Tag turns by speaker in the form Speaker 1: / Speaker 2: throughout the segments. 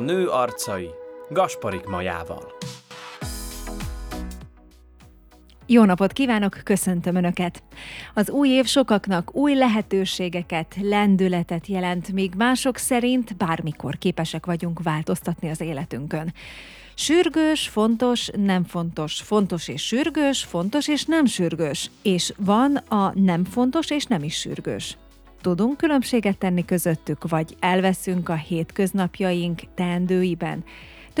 Speaker 1: nő arcai Gasparik Majával.
Speaker 2: Jó napot kívánok, köszöntöm Önöket! Az új év sokaknak új lehetőségeket, lendületet jelent, míg mások szerint bármikor képesek vagyunk változtatni az életünkön. Sürgős, fontos, nem fontos, fontos és sürgős, fontos és nem sürgős, és van a nem fontos és nem is sürgős. Tudunk különbséget tenni közöttük, vagy elveszünk a hétköznapjaink teendőiben?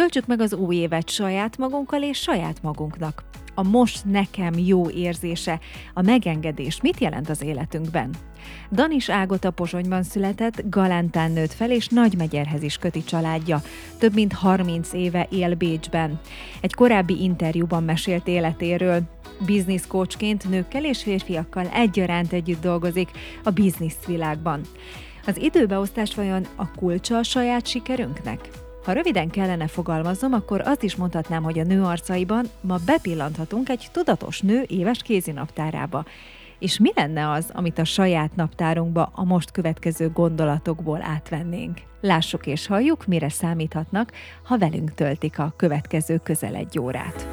Speaker 2: Töltsük meg az új évet saját magunkkal és saját magunknak. A most nekem jó érzése, a megengedés mit jelent az életünkben? Danis Ágot a Pozsonyban született, Galántán nőtt fel, és Nagymegyerhez is köti családja. Több mint 30 éve él Bécsben. Egy korábbi interjúban mesélt életéről. Business coachként nőkkel és férfiakkal egyaránt együtt dolgozik a biznisz világban. Az időbeosztás vajon a kulcsa a saját sikerünknek? Ha röviden kellene fogalmaznom, akkor azt is mondhatnám, hogy a nő arcaiban ma bepillanthatunk egy tudatos nő éves kézinaptárába. És mi lenne az, amit a saját naptárunkba a most következő gondolatokból átvennénk? Lássuk és halljuk, mire számíthatnak, ha velünk töltik a következő közel egy órát.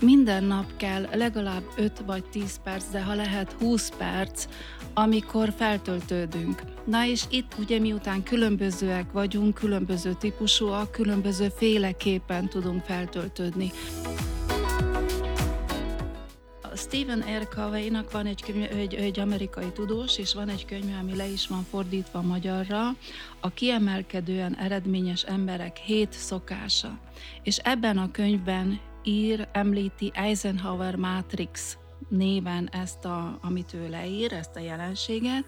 Speaker 3: Minden nap kell legalább 5 vagy 10 perc, de ha lehet 20 perc, amikor feltöltődünk. Na és itt ugye miután különbözőek vagyunk, különböző típusúak, különböző féleképpen tudunk feltöltődni. Stephen R. Covey-nak van egy, könyv, egy, egy amerikai tudós, és van egy könyv, ami le is van fordítva magyarra, a kiemelkedően eredményes emberek hét szokása. És ebben a könyvben ír, említi Eisenhower Matrix néven ezt, a, amit ő leír, ezt a jelenséget,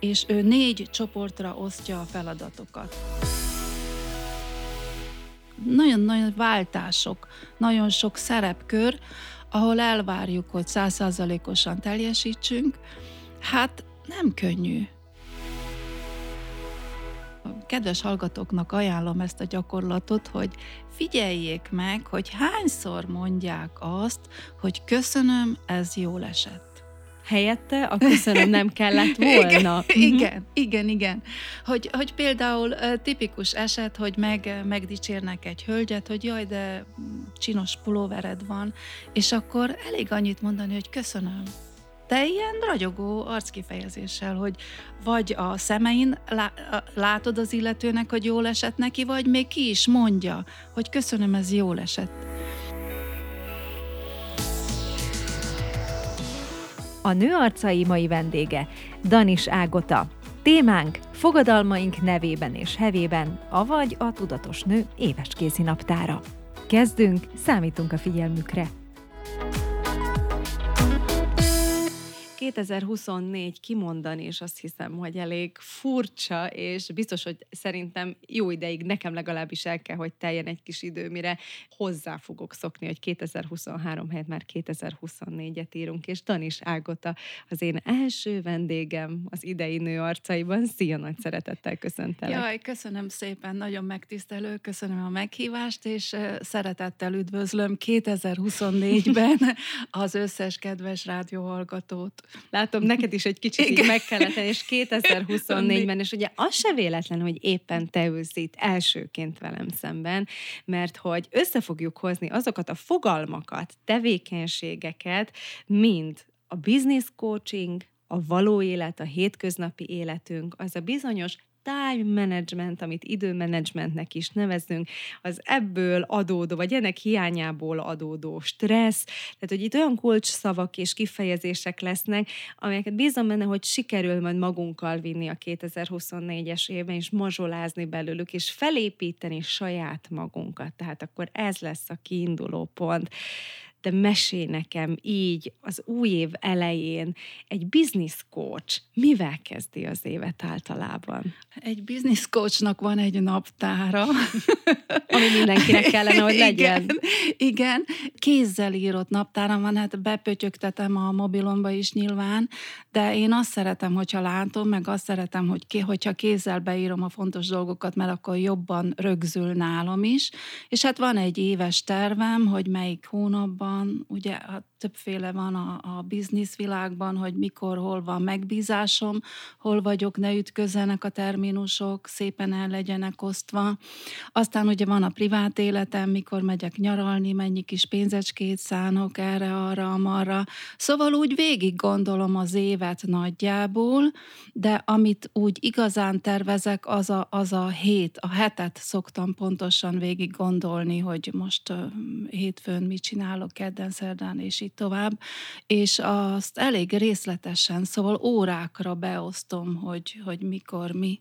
Speaker 3: és ő négy csoportra osztja a feladatokat. Nagyon-nagyon váltások, nagyon sok szerepkör, ahol elvárjuk, hogy százszázalékosan teljesítsünk, hát nem könnyű kedves hallgatóknak ajánlom ezt a gyakorlatot, hogy figyeljék meg, hogy hányszor mondják azt, hogy köszönöm, ez jól esett
Speaker 2: helyette a köszönöm nem kellett volna.
Speaker 3: igen, igen, igen, igen. Hogy, hogy például tipikus eset, hogy meg, megdicsérnek egy hölgyet, hogy jaj, de csinos pulóvered van, és akkor elég annyit mondani, hogy köszönöm de ilyen ragyogó arckifejezéssel, hogy vagy a szemein látod az illetőnek, hogy jól esett neki, vagy még ki is mondja, hogy köszönöm, ez jól esett.
Speaker 2: A nő arcai mai vendége Danis Ágota. Témánk fogadalmaink nevében és hevében, avagy a tudatos nő éves kézi naptára. Kezdünk, számítunk a figyelmükre! 2024 kimondani, és azt hiszem, hogy elég furcsa, és biztos, hogy szerintem jó ideig nekem legalábbis el kell, hogy teljen egy kis idő, mire hozzá fogok szokni, hogy 2023 helyett már 2024-et írunk, és Danis Ágota az én első vendégem az idei nő arcaiban. Szia, nagy szeretettel köszöntelek.
Speaker 3: Jaj, köszönöm szépen, nagyon megtisztelő, köszönöm a meghívást, és szeretettel üdvözlöm 2024-ben az összes kedves rádióhallgatót.
Speaker 2: Látom, neked is egy kicsit így meg kellett és 2024-ben, és ugye az se véletlen, hogy éppen te ülsz itt elsőként velem szemben, mert hogy össze fogjuk hozni azokat a fogalmakat, tevékenységeket, mint a business coaching, a való élet, a hétköznapi életünk, az a bizonyos time management, amit időmenedzsmentnek is nevezünk, az ebből adódó, vagy ennek hiányából adódó stressz, tehát hogy itt olyan kulcs szavak és kifejezések lesznek, amelyeket bízom benne, hogy sikerül majd magunkkal vinni a 2024-es évben, és mazsolázni belőlük, és felépíteni saját magunkat. Tehát akkor ez lesz a kiinduló pont de mesélj nekem így az új év elején egy business coach mivel kezdi az évet általában?
Speaker 3: Egy business coachnak van egy naptára.
Speaker 2: Ami mindenkinek kellene, hogy legyen.
Speaker 3: Igen, igen. kézzel írott naptáram van, hát bepötyögtetem a mobilomba is nyilván, de én azt szeretem, hogyha látom, meg azt szeretem, hogy ki, hogyha kézzel beírom a fontos dolgokat, mert akkor jobban rögzül nálam is. És hát van egy éves tervem, hogy melyik hónapban van, ugye hát többféle van a, a bizniszvilágban, hogy mikor, hol van megbízásom, hol vagyok, ne ütközzenek a terminusok, szépen el legyenek osztva. Aztán ugye van a privát életem, mikor megyek nyaralni, mennyi kis pénzecskét szánok erre, arra, amarra. Szóval úgy végig gondolom az évet nagyjából, de amit úgy igazán tervezek, az a, az a hét, a hetet szoktam pontosan végig gondolni, hogy most hétfőn mit csinálok, kedden, szerdán, és így tovább, és azt elég részletesen, szóval órákra beosztom, hogy, hogy mikor mi,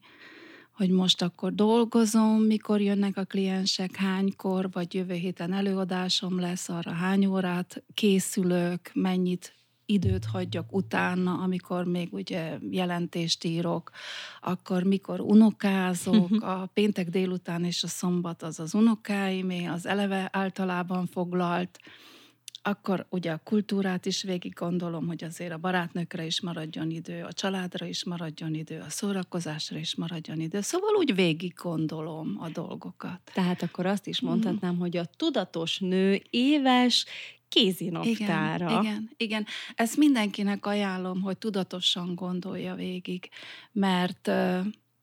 Speaker 3: hogy most akkor dolgozom, mikor jönnek a kliensek, hánykor, vagy jövő héten előadásom lesz, arra hány órát készülök, mennyit időt hagyjak utána, amikor még ugye jelentést írok, akkor mikor unokázok, mhm. a péntek délután és a szombat az az unokáimé, az eleve általában foglalt, akkor ugye a kultúrát is végig gondolom, hogy azért a barátnőkre is maradjon idő, a családra is maradjon idő, a szórakozásra is maradjon idő. Szóval úgy végig gondolom a dolgokat.
Speaker 2: Tehát akkor azt is mondhatnám, mm. hogy a tudatos nő éves kézinaptára.
Speaker 3: Igen, igen, igen. Ezt mindenkinek ajánlom, hogy tudatosan gondolja végig, mert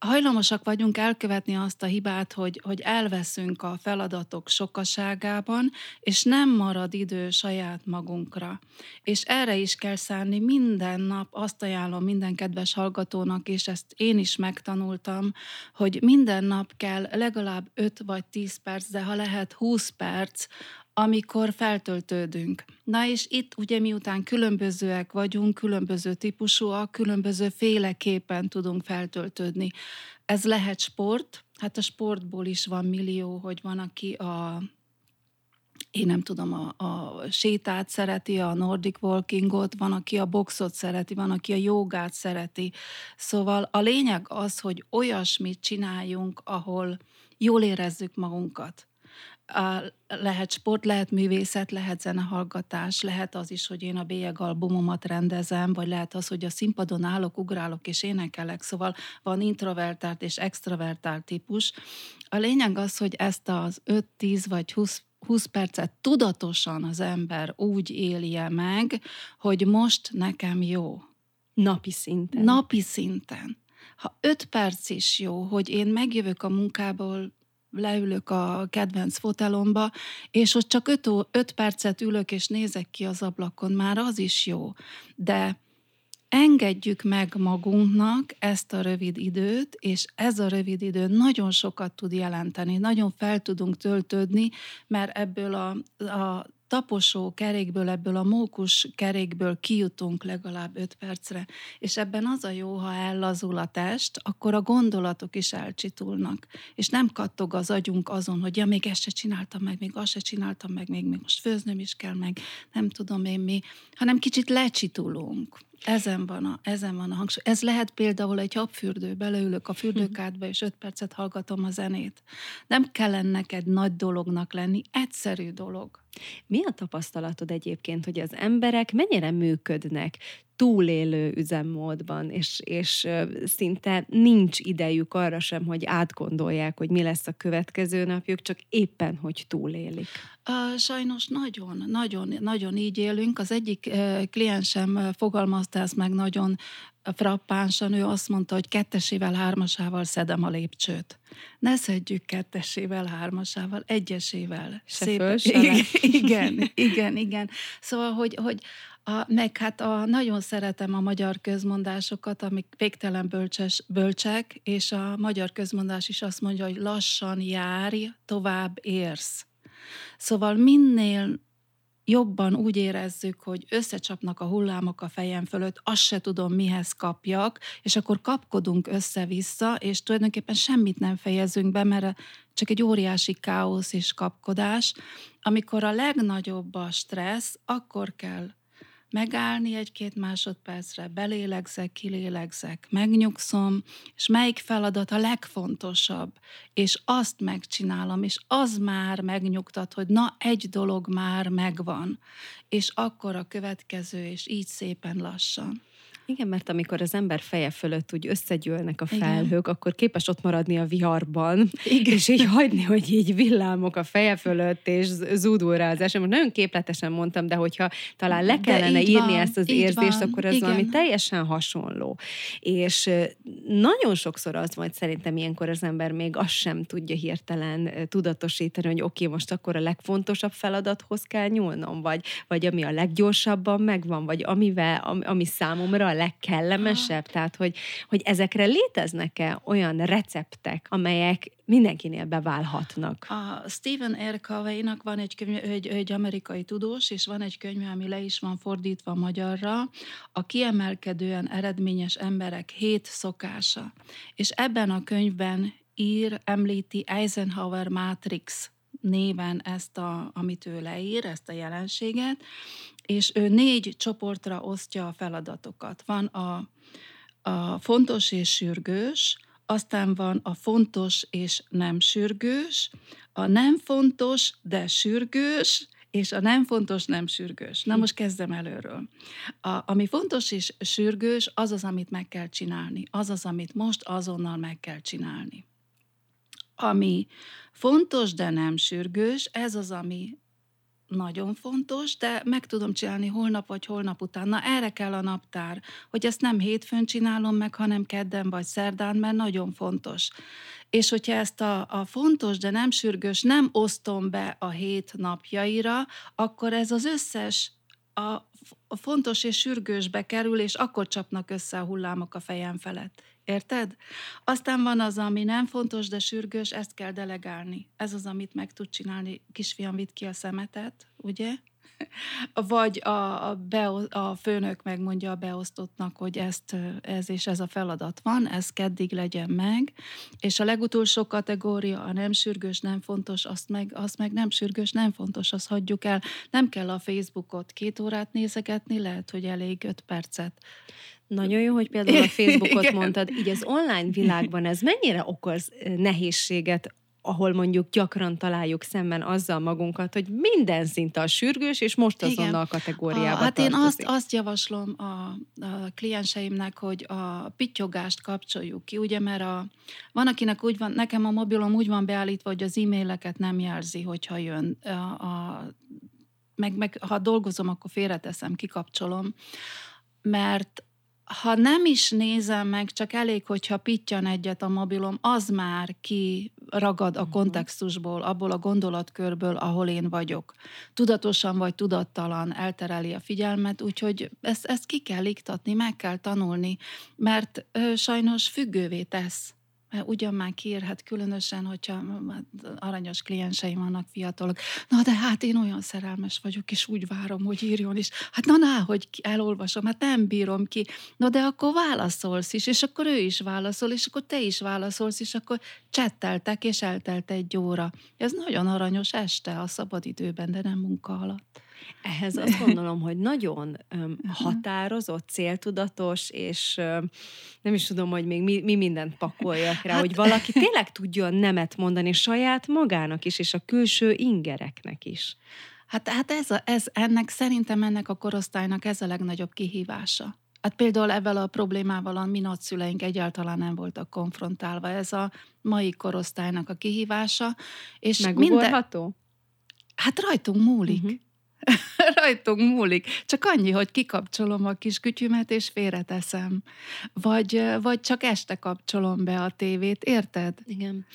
Speaker 3: hajlamosak vagyunk elkövetni azt a hibát, hogy, hogy elveszünk a feladatok sokaságában, és nem marad idő saját magunkra. És erre is kell szánni minden nap, azt ajánlom minden kedves hallgatónak, és ezt én is megtanultam, hogy minden nap kell legalább 5 vagy 10 perc, de ha lehet 20 perc amikor feltöltődünk. Na és itt ugye miután különbözőek vagyunk, különböző típusúak, különböző féleképpen tudunk feltöltődni. Ez lehet sport, hát a sportból is van millió, hogy van, aki a én nem tudom, a, a sétát szereti, a Nordic Walkingot, van, aki a boxot szereti, van, aki a jogát szereti. Szóval a lényeg az, hogy olyasmit csináljunk, ahol jól érezzük magunkat lehet sport, lehet művészet, lehet zenehallgatás, lehet az is, hogy én a bélyeg albumomat rendezem, vagy lehet az, hogy a színpadon állok, ugrálok és énekelek, szóval van introvertált és extrovertált típus. A lényeg az, hogy ezt az 5-10 vagy 20 20 percet tudatosan az ember úgy élje meg, hogy most nekem jó.
Speaker 2: Napi szinten.
Speaker 3: Napi szinten. Ha 5 perc is jó, hogy én megjövök a munkából leülök a kedvenc fotelomba, és ott csak öt, öt percet ülök, és nézek ki az ablakon, már az is jó. De engedjük meg magunknak ezt a rövid időt, és ez a rövid idő nagyon sokat tud jelenteni, nagyon fel tudunk töltődni, mert ebből a, a taposó kerékből, ebből a mókus kerékből kijutunk legalább öt percre, és ebben az a jó, ha ellazul a test, akkor a gondolatok is elcsitulnak, és nem kattog az agyunk azon, hogy ja, még ezt se csináltam meg, még azt se csináltam meg, még, még most főznöm is kell meg, nem tudom én mi, hanem kicsit lecsitulunk. Ezen van, a, ezen van a hangsúly. Ez lehet például egy habfürdő, beleülök a fürdőkádba, és öt percet hallgatom a zenét. Nem kell neked nagy dolognak lenni, egyszerű dolog.
Speaker 2: Mi a tapasztalatod egyébként, hogy az emberek mennyire működnek túlélő üzemmódban, és, és szinte nincs idejük arra sem, hogy átgondolják, hogy mi lesz a következő napjuk, csak éppen, hogy túlélik.
Speaker 3: Sajnos nagyon, nagyon, nagyon így élünk. Az egyik kliensem fogalmazta ezt meg nagyon frappánsan, ő azt mondta, hogy kettesével, hármasával szedem a lépcsőt. Ne szedjük kettesével, hármasával, egyesével.
Speaker 2: Se Szép. Föl,
Speaker 3: igen, igen, igen, igen. Szóval, hogy, hogy a, meg hát a, nagyon szeretem a magyar közmondásokat, amik végtelen bölcses, bölcsek, és a magyar közmondás is azt mondja, hogy lassan járj, tovább érsz. Szóval minél jobban úgy érezzük, hogy összecsapnak a hullámok a fejem fölött, azt se tudom, mihez kapjak, és akkor kapkodunk össze-vissza, és tulajdonképpen semmit nem fejezünk be, mert csak egy óriási káosz és kapkodás. Amikor a legnagyobb a stressz, akkor kell megállni egy-két másodpercre, belélegzek, kilélegzek, megnyugszom, és melyik feladat a legfontosabb, és azt megcsinálom, és az már megnyugtat, hogy na, egy dolog már megvan, és akkor a következő, és így szépen lassan.
Speaker 4: Igen, mert amikor az ember feje fölött úgy összegyűlnek a felhők, Igen. akkor képes ott maradni a viharban, Igen. és így hagyni, hogy így villámok a feje fölött, és zúdul rá az eső. Most nagyon képletesen mondtam, de hogyha talán le kellene írni van, ezt az érzést, van. akkor ez Igen. valami teljesen hasonló. És nagyon sokszor az volt szerintem ilyenkor az ember még azt sem tudja hirtelen tudatosítani, hogy oké, okay, most akkor a legfontosabb feladathoz kell nyúlnom, vagy, vagy ami a leggyorsabban megvan, vagy amivel, ami, ami számomra legkellemesebb. Tehát, hogy, hogy ezekre léteznek-e olyan receptek, amelyek mindenkinél beválhatnak.
Speaker 3: A Stephen R. Covey-nak van egy könyv, egy, egy amerikai tudós, és van egy könyv, ami le is van fordítva magyarra, a kiemelkedően eredményes emberek hét szokása. És ebben a könyvben ír, említi Eisenhower Matrix néven ezt, a, amit ő leír, ezt a jelenséget, és ő négy csoportra osztja a feladatokat. Van a, a fontos és sürgős, aztán van a fontos és nem sürgős, a nem fontos, de sürgős, és a nem fontos, nem sürgős. Na most kezdem előről. A, ami fontos és sürgős, az az, amit meg kell csinálni. Az az, amit most azonnal meg kell csinálni. Ami fontos, de nem sürgős, ez az, ami nagyon fontos, de meg tudom csinálni holnap vagy holnap után. Na erre kell a naptár, hogy ezt nem hétfőn csinálom meg, hanem kedden vagy szerdán, mert nagyon fontos. És hogyha ezt a, a fontos, de nem sürgős nem osztom be a hét napjaira, akkor ez az összes a, a fontos és sürgősbe kerül, és akkor csapnak össze a hullámok a fejem felett. Érted? Aztán van az, ami nem fontos, de sürgős, ezt kell delegálni. Ez az, amit meg tud csinálni. Kisfiam, vitt ki a szemetet, ugye? Vagy a, a, beo, a főnök megmondja a beosztottnak, hogy ezt, ez és ez a feladat van, ez keddig legyen meg, és a legutolsó kategória, a nem sürgős, nem fontos, azt meg, azt meg nem sürgős, nem fontos, azt hagyjuk el. Nem kell a Facebookot két órát nézegetni, lehet, hogy elég öt percet.
Speaker 4: Nagyon jó, hogy például a Facebookot Igen. mondtad. Így az online világban ez mennyire okoz nehézséget ahol mondjuk gyakran találjuk szemben azzal magunkat, hogy minden szinte a sürgős, és most azonnal a kategóriába
Speaker 3: Hát tartozik. én azt, azt javaslom a, a klienseimnek, hogy a pittyogást kapcsoljuk ki, ugye, mert a, van, akinek úgy van, nekem a mobilom úgy van beállítva, hogy az e-maileket nem jelzi, hogyha jön a, a meg, meg ha dolgozom, akkor félreteszem, kikapcsolom, mert ha nem is nézem meg, csak elég, hogyha pittyan egyet a mobilom, az már ki ragad a mhm. kontextusból, abból a gondolatkörből, ahol én vagyok. Tudatosan vagy tudattalan eltereli a figyelmet, úgyhogy ezt, ezt ki kell iktatni, meg kell tanulni, mert ö, sajnos függővé tesz ugyan már kiírhat, különösen, hogyha aranyos klienseim vannak fiatalok. Na, de hát én olyan szerelmes vagyok, és úgy várom, hogy írjon is. Hát na, na, hogy elolvasom, hát nem bírom ki. Na, de akkor válaszolsz is, és akkor ő is válaszol, és akkor te is válaszolsz, és akkor csetteltek, és eltelt egy óra. Ez nagyon aranyos este a szabadidőben, de nem munka alatt.
Speaker 4: Ehhez azt gondolom, hogy nagyon öm, határozott, céltudatos, és öm, nem is tudom, hogy még mi, mi mindent pakoljak rá, hát... hogy valaki tényleg tudjon nemet mondani saját magának is, és a külső ingereknek is.
Speaker 3: Hát, hát ez, a, ez ennek szerintem ennek a korosztálynak ez a legnagyobb kihívása. Hát például ebben a problémával a mi nagyszüleink egyáltalán nem voltak konfrontálva. Ez a mai korosztálynak a kihívása.
Speaker 4: És Megugorható? Minden...
Speaker 3: Hát rajtunk múlik. Uh-huh. rajtunk múlik. Csak annyi, hogy kikapcsolom a kis kütyümet, és félreteszem. Vagy, vagy csak este kapcsolom be a tévét, érted?
Speaker 4: Igen.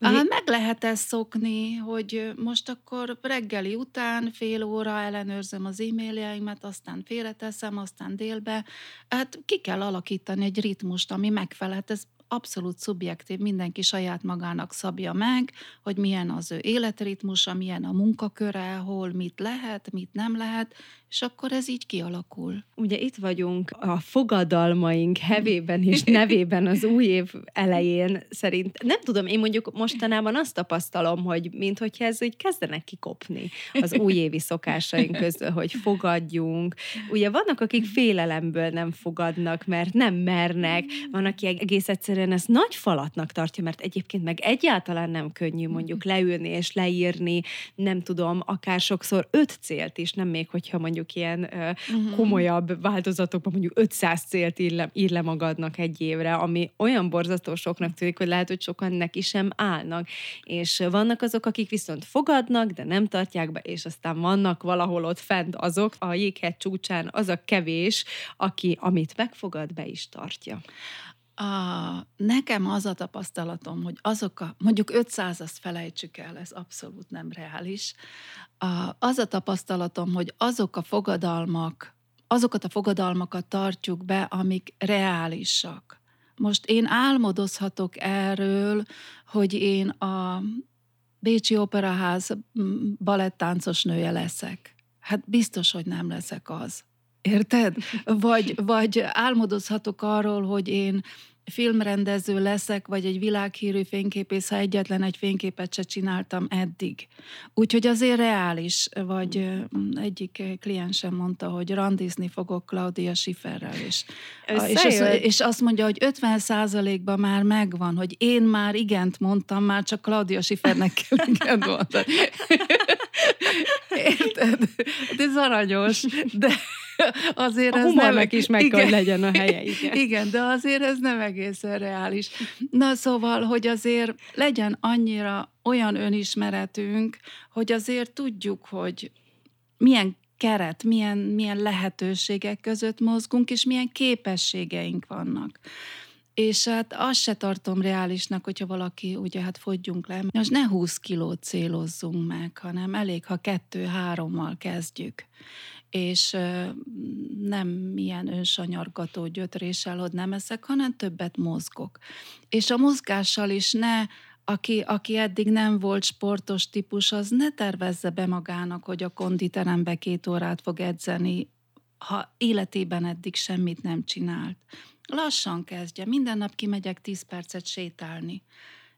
Speaker 3: Hát meg lehet ezt szokni, hogy most akkor reggeli után fél óra ellenőrzöm az e-mailjeimet, aztán félreteszem, aztán délbe. Hát ki kell alakítani egy ritmust, ami megfelel. Ez abszolút szubjektív, mindenki saját magának szabja meg, hogy milyen az ő életritmusa, milyen a munkaköre, hol mit lehet, mit nem lehet, és akkor ez így kialakul.
Speaker 4: Ugye itt vagyunk a fogadalmaink hevében és nevében az új év elején szerint. Nem tudom, én mondjuk mostanában azt tapasztalom, hogy mintha ez úgy kezdenek kikopni az újévi szokásaink közül, hogy fogadjunk. Ugye vannak, akik félelemből nem fogadnak, mert nem mernek, van, aki egész egyszerűen egyszerűen ez nagy falatnak tartja, mert egyébként meg egyáltalán nem könnyű mondjuk leülni és leírni, nem tudom, akár sokszor öt célt is, nem még hogyha mondjuk ilyen uh, komolyabb változatokban mondjuk 500 célt ír le, ír le magadnak egy évre, ami olyan borzasztó soknak tűnik, hogy lehet, hogy sokan neki sem állnak. És vannak azok, akik viszont fogadnak, de nem tartják be, és aztán vannak valahol ott fent azok, a jéghegy csúcsán az a kevés, aki amit megfogad, be is tartja.
Speaker 3: A, nekem az a tapasztalatom, hogy azok a, mondjuk 500 azt felejtsük el, ez abszolút nem reális. A, az a tapasztalatom, hogy azok a fogadalmak, azokat a fogadalmakat tartjuk be, amik reálisak. Most én álmodozhatok erről, hogy én a Bécsi Operaház balettáncos nője leszek. Hát biztos, hogy nem leszek az. Érted? Vagy, vagy álmodozhatok arról, hogy én filmrendező leszek, vagy egy világhírű fényképész, ha egyetlen egy fényképet se csináltam eddig. Úgyhogy azért reális, vagy egyik kliensem mondta, hogy randizni fogok Claudia Schifferrel, és, és, az, és azt mondja, hogy 50 ban már megvan, hogy én már igent mondtam, már csak Claudia Schiffernek kell igent mondani. Érted? Hát ez aranyos, de azért
Speaker 4: a
Speaker 3: ez nem...
Speaker 4: is meg igen, kell, legyen a helye,
Speaker 3: igen. Igen, de azért ez nem egészen reális. Na szóval, hogy azért legyen annyira olyan önismeretünk, hogy azért tudjuk, hogy milyen keret, milyen, milyen lehetőségek között mozgunk, és milyen képességeink vannak. És hát azt se tartom reálisnak, hogyha valaki, ugye hát fogyjunk le. Most ne 20 kilót célozzunk meg, hanem elég, ha kettő-hárommal kezdjük és nem milyen önsanyargató gyötréssel, hogy nem eszek, hanem többet mozgok. És a mozgással is ne aki, aki eddig nem volt sportos típus, az ne tervezze be magának, hogy a konditerembe két órát fog edzeni, ha életében eddig semmit nem csinált. Lassan kezdje, minden nap kimegyek 10 percet sétálni.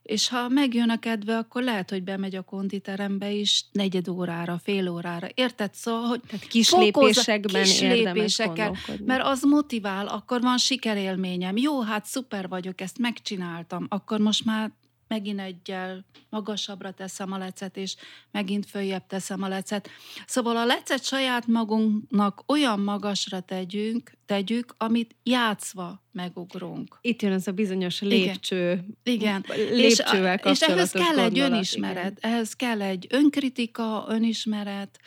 Speaker 3: És ha megjön a kedve, akkor lehet, hogy bemegy a konditerembe is negyed órára, fél órára. Érted? Szóval, hogy
Speaker 4: Tehát kis lépésekben
Speaker 3: kis lépéseket, mert az motivál, akkor van sikerélményem. Jó, hát szuper vagyok, ezt megcsináltam, akkor most már megint egyel magasabbra teszem a lecet, és megint följebb teszem a lecet. Szóval a lecet saját magunknak olyan magasra tegyünk, tegyük, amit játszva megugrunk.
Speaker 4: Itt jön az a bizonyos lépcső.
Speaker 3: Igen.
Speaker 4: Lépcsővel
Speaker 3: és, és ehhez kell egy önismeret, igen. ehhez kell egy önkritika, önismeret,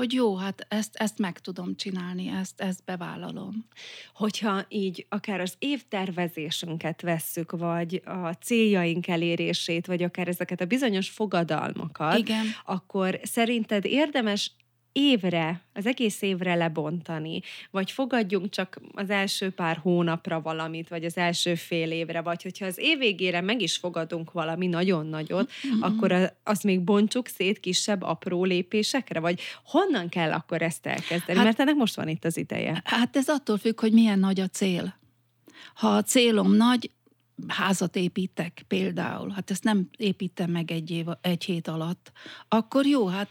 Speaker 3: hogy jó, hát ezt, ezt meg tudom csinálni, ezt, ezt bevállalom.
Speaker 4: Hogyha így akár az évtervezésünket vesszük, vagy a céljaink elérését, vagy akár ezeket a bizonyos fogadalmakat,
Speaker 3: Igen.
Speaker 4: akkor szerinted érdemes évre, az egész évre lebontani, vagy fogadjunk csak az első pár hónapra valamit, vagy az első fél évre, vagy hogyha az év végére meg is fogadunk valami nagyon nagyot, mm-hmm. akkor azt még bontsuk szét kisebb, apró lépésekre, vagy honnan kell akkor ezt elkezdeni? Hát, Mert ennek most van itt az ideje.
Speaker 3: Hát ez attól függ, hogy milyen nagy a cél. Ha a célom nagy, házat építek például, hát ezt nem építem meg egy, év, egy hét alatt, akkor jó, hát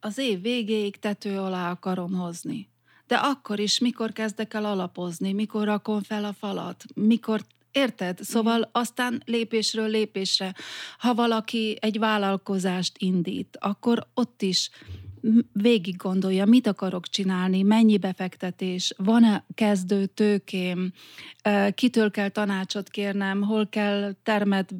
Speaker 3: az év végéig tető alá akarom hozni. De akkor is, mikor kezdek el alapozni, mikor rakom fel a falat, mikor Érted? Szóval aztán lépésről lépésre, ha valaki egy vállalkozást indít, akkor ott is végig gondolja, mit akarok csinálni, mennyi befektetés, van-e kezdő tőkém, kitől kell tanácsot kérnem, hol kell termet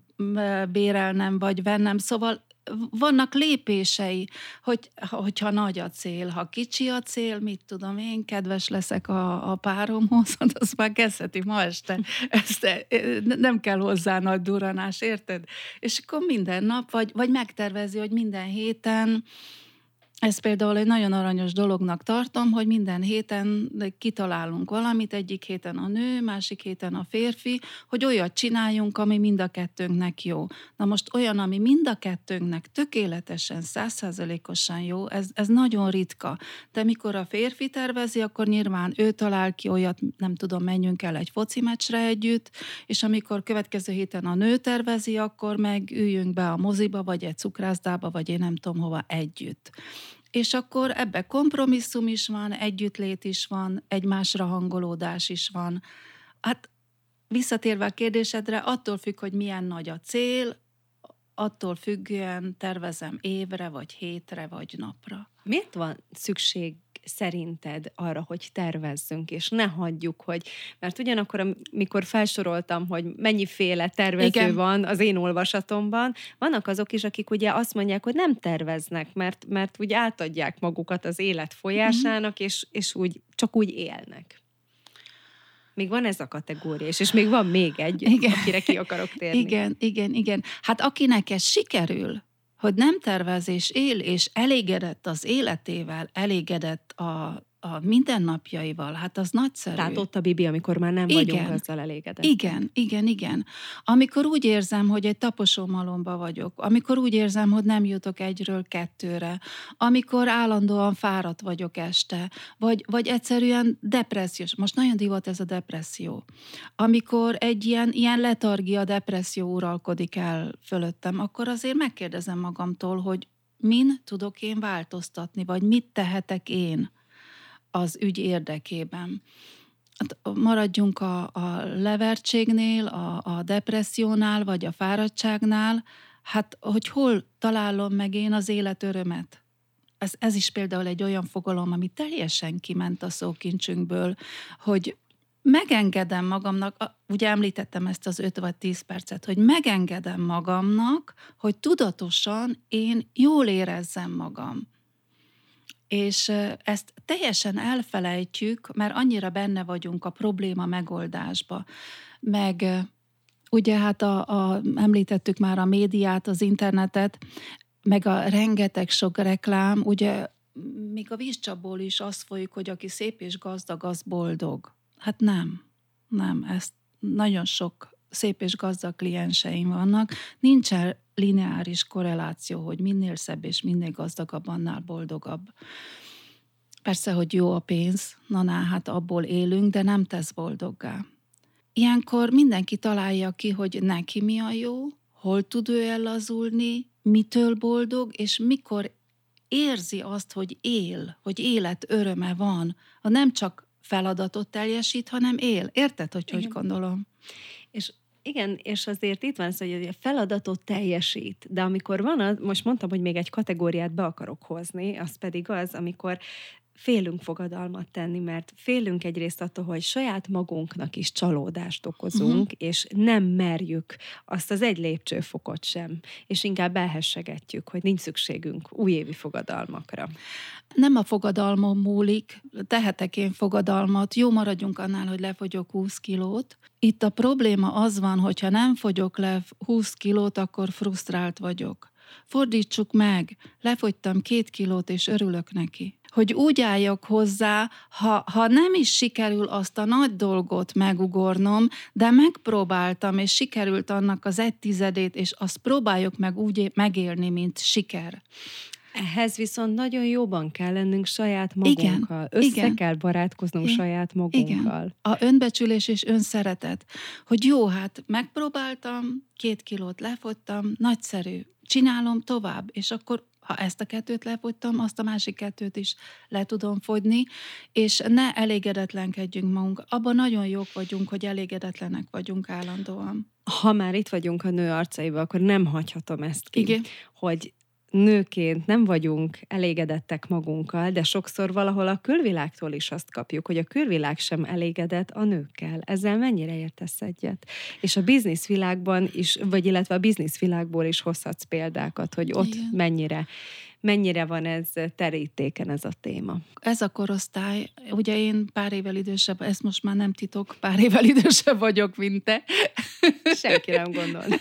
Speaker 3: bérelnem vagy vennem. Szóval vannak lépései, hogy, hogyha nagy a cél, ha kicsi a cél, mit tudom én, kedves leszek a, a páromhoz, hát az már kezdheti ma este. Ezt e, nem kell hozzá nagy duranás, érted? És akkor minden nap, vagy, vagy megtervezi, hogy minden héten ez például egy nagyon aranyos dolognak tartom, hogy minden héten kitalálunk valamit, egyik héten a nő, másik héten a férfi, hogy olyat csináljunk, ami mind a kettőnknek jó. Na most olyan, ami mind a kettőnknek tökéletesen, százszázalékosan jó, ez, ez nagyon ritka. De mikor a férfi tervezi, akkor nyilván ő talál ki olyat, nem tudom, menjünk el egy foci meccsre együtt, és amikor következő héten a nő tervezi, akkor meg üljünk be a moziba, vagy egy cukrászdába, vagy én nem tudom hova együtt. És akkor ebbe kompromisszum is van, együttlét is van, egymásra hangolódás is van. Hát visszatérve a kérdésedre, attól függ, hogy milyen nagy a cél, attól függően tervezem évre, vagy hétre, vagy napra.
Speaker 4: Miért van szükség szerinted arra, hogy tervezzünk, és ne hagyjuk, hogy, mert ugyanakkor, amikor felsoroltam, hogy mennyiféle tervező Igen. van az én olvasatomban, vannak azok is, akik ugye azt mondják, hogy nem terveznek, mert, mert úgy átadják magukat az élet folyásának, mm-hmm. és, és úgy csak úgy élnek. Még van ez a kategória, és, és még van még egy, igen. akire ki akarok térni.
Speaker 3: Igen, igen, igen. Hát akinek ez sikerül, hogy nem tervez és él, és elégedett az életével, elégedett a, a mindennapjaival, hát az nagyszerű.
Speaker 4: Tehát ott a Bibi, amikor már nem igen, vagyunk azzal elégedett.
Speaker 3: Igen, igen, igen. Amikor úgy érzem, hogy egy taposó malomba vagyok, amikor úgy érzem, hogy nem jutok egyről kettőre, amikor állandóan fáradt vagyok este, vagy, vagy egyszerűen depressziós. Most nagyon divat ez a depresszió. Amikor egy ilyen, ilyen letargia, depresszió uralkodik el fölöttem, akkor azért megkérdezem magamtól, hogy min tudok én változtatni, vagy mit tehetek én az ügy érdekében. Hát maradjunk a, a levertségnél, a, a depressziónál, vagy a fáradtságnál, hát hogy hol találom meg én az élet örömet? Ez, ez is például egy olyan fogalom, ami teljesen kiment a szókincsünkből, hogy megengedem magamnak, ugye említettem ezt az 5 vagy 10 percet, hogy megengedem magamnak, hogy tudatosan én jól érezzem magam és ezt teljesen elfelejtjük, mert annyira benne vagyunk a probléma megoldásba. Meg ugye hát a, a, említettük már a médiát, az internetet, meg a rengeteg sok reklám, ugye még a vízcsapból is az folyik, hogy aki szép és gazdag, az boldog. Hát nem, nem, ezt nagyon sok szép és gazdag klienseim vannak. Nincsen lineáris korreláció, hogy minél szebb és minél gazdagabb, annál boldogabb. Persze, hogy jó a pénz, na, na hát abból élünk, de nem tesz boldoggá. Ilyenkor mindenki találja ki, hogy neki mi a jó, hol tud ő ellazulni, mitől boldog, és mikor érzi azt, hogy él, hogy élet öröme van, ha nem csak feladatot teljesít, hanem él. Érted, hogy Igen. hogy gondolom?
Speaker 4: És igen, és azért itt van az, hogy a feladatot teljesít, de amikor van, az, most mondtam, hogy még egy kategóriát be akarok hozni, az pedig az, amikor félünk fogadalmat tenni, mert félünk egyrészt attól, hogy saját magunknak is csalódást okozunk, uh-huh. és nem merjük azt az egy lépcsőfokot sem, és inkább elhessegetjük, hogy nincs szükségünk újévi fogadalmakra.
Speaker 3: Nem a fogadalmon múlik, tehetek én fogadalmat, jó maradjunk annál, hogy lefogyok 20 kilót. Itt a probléma az van, hogyha nem fogyok le 20 kilót, akkor frusztrált vagyok. Fordítsuk meg, lefogytam két kilót, és örülök neki hogy úgy álljak hozzá, ha, ha nem is sikerül azt a nagy dolgot megugornom, de megpróbáltam, és sikerült annak az egy tizedét, és azt próbáljuk meg úgy megélni, mint siker.
Speaker 4: Ehhez viszont nagyon jóban kell lennünk saját magunkkal. Igen, Össze igen. kell barátkoznunk igen, saját magunkkal. Igen.
Speaker 3: A önbecsülés és önszeretet. Hogy jó, hát megpróbáltam, két kilót lefogytam, nagyszerű, csinálom tovább, és akkor ha ezt a kettőt lefogytam, azt a másik kettőt is le tudom fogyni, és ne elégedetlenkedjünk magunk. Abban nagyon jók vagyunk, hogy elégedetlenek vagyunk állandóan.
Speaker 4: Ha már itt vagyunk a nő arcaiba, akkor nem hagyhatom ezt ki, Igen. hogy nőként nem vagyunk elégedettek magunkkal, de sokszor valahol a külvilágtól is azt kapjuk, hogy a külvilág sem elégedett a nőkkel. Ezzel mennyire értesz egyet? És a bizniszvilágban is, vagy illetve a bizniszvilágból is hozhatsz példákat, hogy ott Igen. mennyire mennyire van ez terítéken ez a téma?
Speaker 3: Ez a korosztály, ugye én pár évvel idősebb, ezt most már nem titok, pár évvel idősebb vagyok, mint te.
Speaker 4: Senki nem gondol.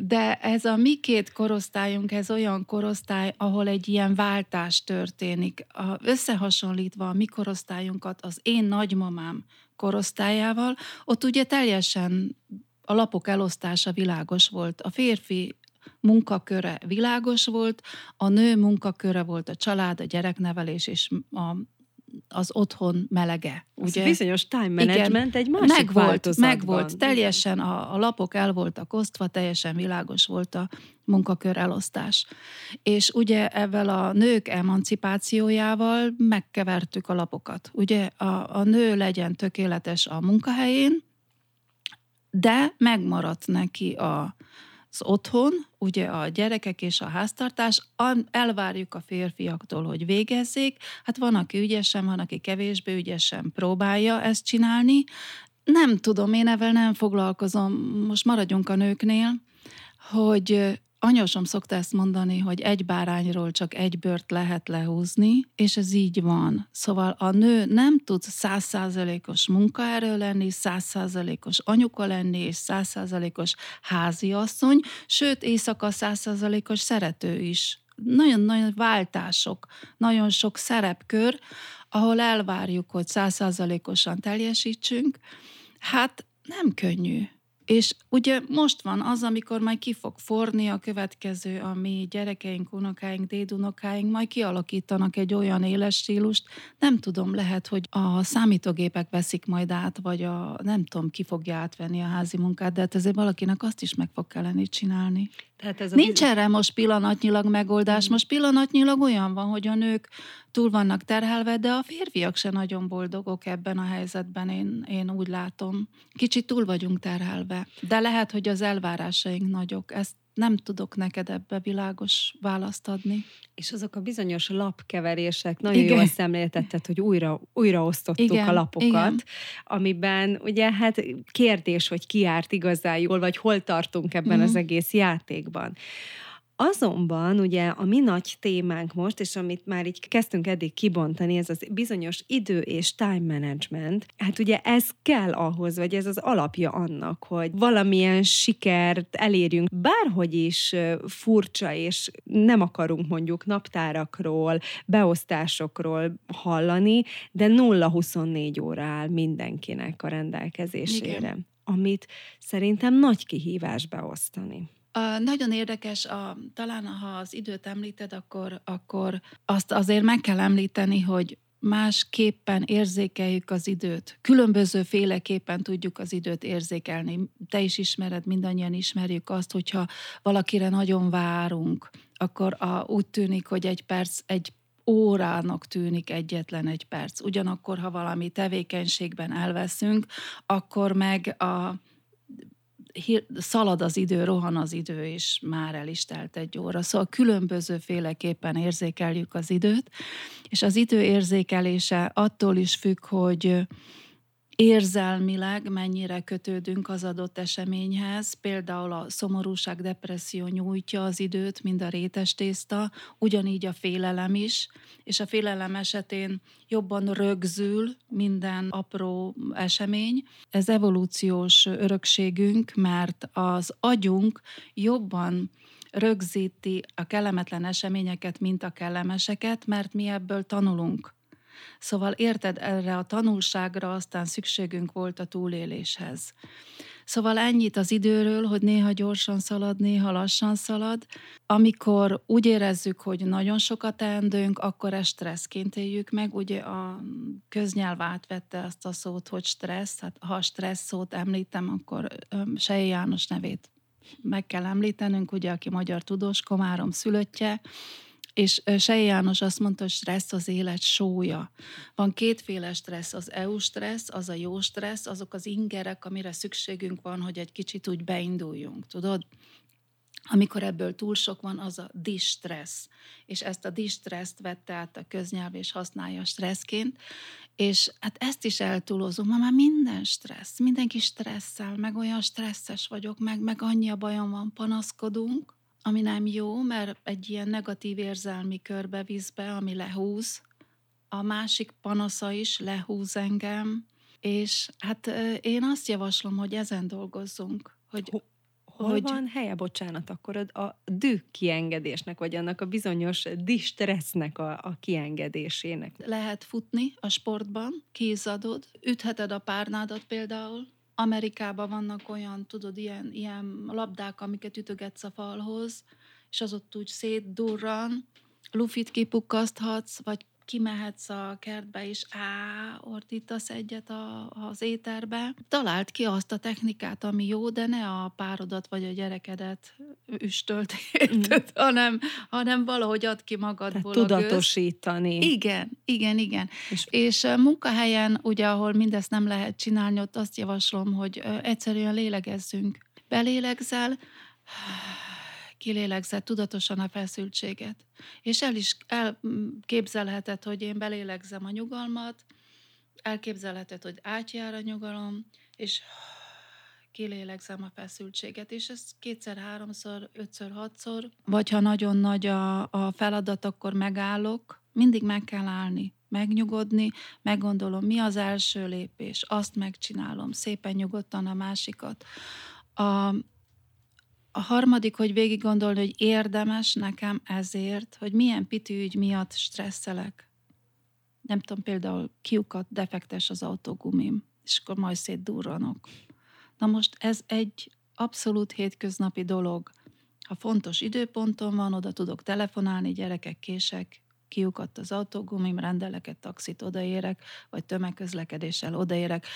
Speaker 3: De ez a mi két korosztályunk, ez olyan korosztály, ahol egy ilyen váltás történik. A, összehasonlítva a mi korosztályunkat az én nagymamám korosztályával, ott ugye teljesen a lapok elosztása világos volt. A férfi munkaköre világos volt, a nő munkaköre volt a család, a gyereknevelés és a az otthon melege.
Speaker 4: Ugye? Az bizonyos time management Igen, egy másik meg
Speaker 3: volt, meg volt, teljesen a, a lapok el voltak osztva, teljesen világos volt a munkakör elosztás. És ugye ezzel a nők emancipációjával megkevertük a lapokat. Ugye a, a nő legyen tökéletes a munkahelyén, de megmaradt neki a, az otthon, ugye a gyerekek és a háztartás, elvárjuk a férfiaktól, hogy végezzék, hát van, aki ügyesen, van, aki kevésbé ügyesen próbálja ezt csinálni. Nem tudom, én ezzel nem foglalkozom, most maradjunk a nőknél, hogy Anyósom szokta ezt mondani, hogy egy bárányról csak egy bört lehet lehúzni, és ez így van. Szóval a nő nem tud százszázalékos munkaerő lenni, százszázalékos anyuka lenni, és százszázalékos háziasszony, sőt, éjszaka százszázalékos szerető is. Nagyon-nagyon váltások, nagyon sok szerepkör, ahol elvárjuk, hogy százszázalékosan teljesítsünk. Hát nem könnyű és ugye most van az, amikor majd ki fog forni a következő, a mi gyerekeink, unokáink, dédunokáink majd kialakítanak egy olyan éles stílust, nem tudom, lehet, hogy a számítógépek veszik majd át, vagy a nem tudom, ki fogja átvenni a házi munkát, de hát ezért valakinek azt is meg fog kelleni csinálni. Tehát ez a Nincs erre most pillanatnyilag megoldás. Mm. Most pillanatnyilag olyan van, hogy a nők túl vannak terhelve, de a férfiak se nagyon boldogok ebben a helyzetben, én, én úgy látom. Kicsit túl vagyunk terhelve. De lehet, hogy az elvárásaink nagyok. Ezt nem tudok neked ebbe világos választ adni.
Speaker 4: És azok a bizonyos lapkeverések, nagyon igen. jól szemléltetted, hogy újra, újra osztottuk igen, a lapokat, igen. amiben ugye hát kérdés, hogy ki járt igazán jól, vagy hol tartunk ebben mm. az egész játékban. Azonban ugye a mi nagy témánk most, és amit már így kezdtünk eddig kibontani, ez az bizonyos idő és time management, hát ugye ez kell ahhoz, vagy ez az alapja annak, hogy valamilyen sikert elérjünk, bárhogy is furcsa, és nem akarunk mondjuk naptárakról, beosztásokról hallani, de 0-24 óra áll mindenkinek a rendelkezésére. Igen. Amit szerintem nagy kihívás beosztani.
Speaker 3: A, nagyon érdekes, a, talán ha az időt említed, akkor, akkor azt azért meg kell említeni, hogy másképpen érzékeljük az időt. Különböző féleképpen tudjuk az időt érzékelni. Te is ismered, mindannyian ismerjük azt, hogyha valakire nagyon várunk, akkor a, úgy tűnik, hogy egy perc, egy órának tűnik egyetlen egy perc. Ugyanakkor, ha valami tevékenységben elveszünk, akkor meg a szalad az idő, rohan az idő, és már el is telt egy óra. Szóval különböző féleképpen érzékeljük az időt, és az idő érzékelése attól is függ, hogy érzelmileg mennyire kötődünk az adott eseményhez. Például a szomorúság, depresszió nyújtja az időt, mind a rétes tészta, ugyanígy a félelem is, és a félelem esetén jobban rögzül minden apró esemény. Ez evolúciós örökségünk, mert az agyunk jobban rögzíti a kellemetlen eseményeket, mint a kellemeseket, mert mi ebből tanulunk. Szóval érted, erre a tanulságra aztán szükségünk volt a túléléshez. Szóval ennyit az időről, hogy néha gyorsan szalad, néha lassan szalad. Amikor úgy érezzük, hogy nagyon sokat teendőnk, akkor ezt stresszként éljük meg. Ugye a köznyelv átvette ezt a szót, hogy stressz. Hát ha stressz szót említem, akkor Sej János nevét meg kell említenünk, ugye, aki magyar tudós, Komárom szülöttje, és Sej János azt mondta, hogy stressz az élet sója. Van kétféle stressz, az EU stressz, az a jó stressz, azok az ingerek, amire szükségünk van, hogy egy kicsit úgy beinduljunk, tudod? Amikor ebből túl sok van, az a distressz. És ezt a distresszt vette át a köznyelv, és használja stresszként. És hát ezt is eltúlozunk, ma már minden stressz, mindenki stresszel, meg olyan stresszes vagyok, meg, meg annyi a bajom van, panaszkodunk, ami nem jó, mert egy ilyen negatív érzelmi körbe visz be, ami lehúz. A másik panasza is lehúz engem, és hát én azt javaslom, hogy ezen dolgozzunk, hogy
Speaker 4: Hol hogy... van helye, bocsánat, akkor a, a dű kiengedésnek, vagy annak a bizonyos distressznek a, a kiengedésének?
Speaker 3: Lehet futni a sportban, kézadod, ütheted a párnádat például, Amerikában vannak olyan, tudod, ilyen, ilyen labdák, amiket ütögetsz a falhoz, és az ott úgy szétdurran, lufit kipukkaszthatsz, vagy kimehetsz a kertbe, és á, ordítasz egyet a, az éterbe. Talált ki azt a technikát, ami jó, de ne a párodat vagy a gyerekedet üstölt, mm. hanem, hanem valahogy ad ki magadból
Speaker 4: Tehát tudatosítani.
Speaker 3: A Igen, igen, igen. És, és munkahelyen, ugye, ahol mindezt nem lehet csinálni, ott azt javaslom, hogy egyszerűen lélegezzünk. Belélegzel, kilélegzett tudatosan a feszültséget. És el is elképzelheted, hogy én belélegzem a nyugalmat, elképzelheted, hogy átjár a nyugalom, és kilélegzem a feszültséget, és ez kétszer, háromszor, ötször, hatszor, vagy ha nagyon nagy a, a feladat, akkor megállok, mindig meg kell állni, megnyugodni, meggondolom, mi az első lépés, azt megcsinálom, szépen nyugodtan a másikat. A, a harmadik, hogy végig gondolni, hogy érdemes nekem ezért, hogy milyen pitűügy miatt stresszelek. Nem tudom, például kiukat, defektes az autógumim, és akkor majd szétdurranok. Na most ez egy abszolút hétköznapi dolog. Ha fontos időponton van, oda tudok telefonálni, gyerekek kések, kiukadt az autógumim, rendelek egy taxit, odaérek, vagy tömegközlekedéssel odaérek.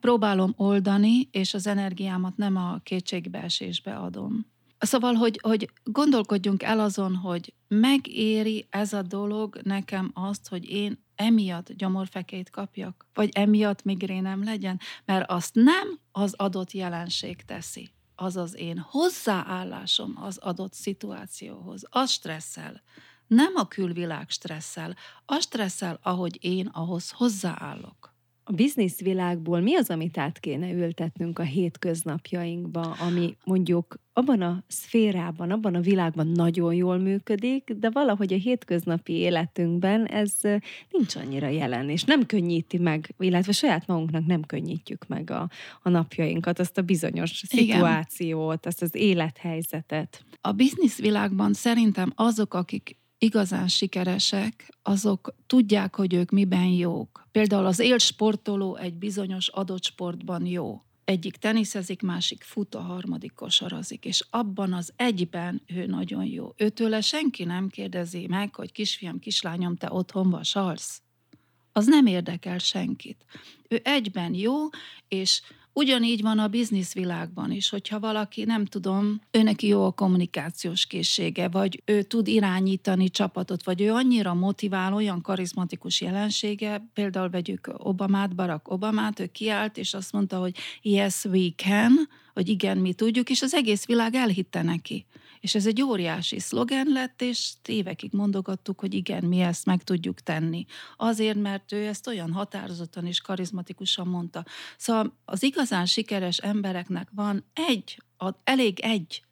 Speaker 3: Próbálom oldani, és az energiámat nem a kétségbeesésbe adom. Szóval, hogy, hogy gondolkodjunk el azon, hogy megéri ez a dolog nekem azt, hogy én emiatt gyomorfekét kapjak, vagy emiatt migrénem legyen, mert azt nem az adott jelenség teszi, az az én hozzáállásom az adott szituációhoz, az stresszel, nem a külvilág stresszel, a stresszel, ahogy én ahhoz hozzáállok.
Speaker 4: A bizniszvilágból mi az, amit át kéne ültetnünk a hétköznapjainkba, ami mondjuk abban a szférában, abban a világban nagyon jól működik, de valahogy a hétköznapi életünkben ez nincs annyira jelen, és nem könnyíti meg, illetve saját magunknak nem könnyítjük meg a, a napjainkat, azt a bizonyos szituációt, Igen. azt az élethelyzetet.
Speaker 3: A bizniszvilágban szerintem azok, akik igazán sikeresek, azok tudják, hogy ők miben jók. Például az élsportoló egy bizonyos adott sportban jó. Egyik teniszezik, másik fut, a harmadik kosarazik, és abban az egyben ő nagyon jó. Őtőle senki nem kérdezi meg, hogy kisfiam, kislányom, te otthon vasalsz. Az nem érdekel senkit. Ő egyben jó, és Ugyanígy van a bizniszvilágban is, hogyha valaki, nem tudom, őnek jó a kommunikációs készsége, vagy ő tud irányítani csapatot, vagy ő annyira motivál, olyan karizmatikus jelensége, például vegyük Obamát, Barack Obamát, ő kiállt, és azt mondta, hogy yes, we can, hogy igen, mi tudjuk, és az egész világ elhitte neki. És ez egy óriási szlogen lett, és évekig mondogattuk, hogy igen, mi ezt meg tudjuk tenni. Azért, mert ő ezt olyan határozottan és karizmatikusan mondta. Szóval az igazán sikeres embereknek van egy, elég egy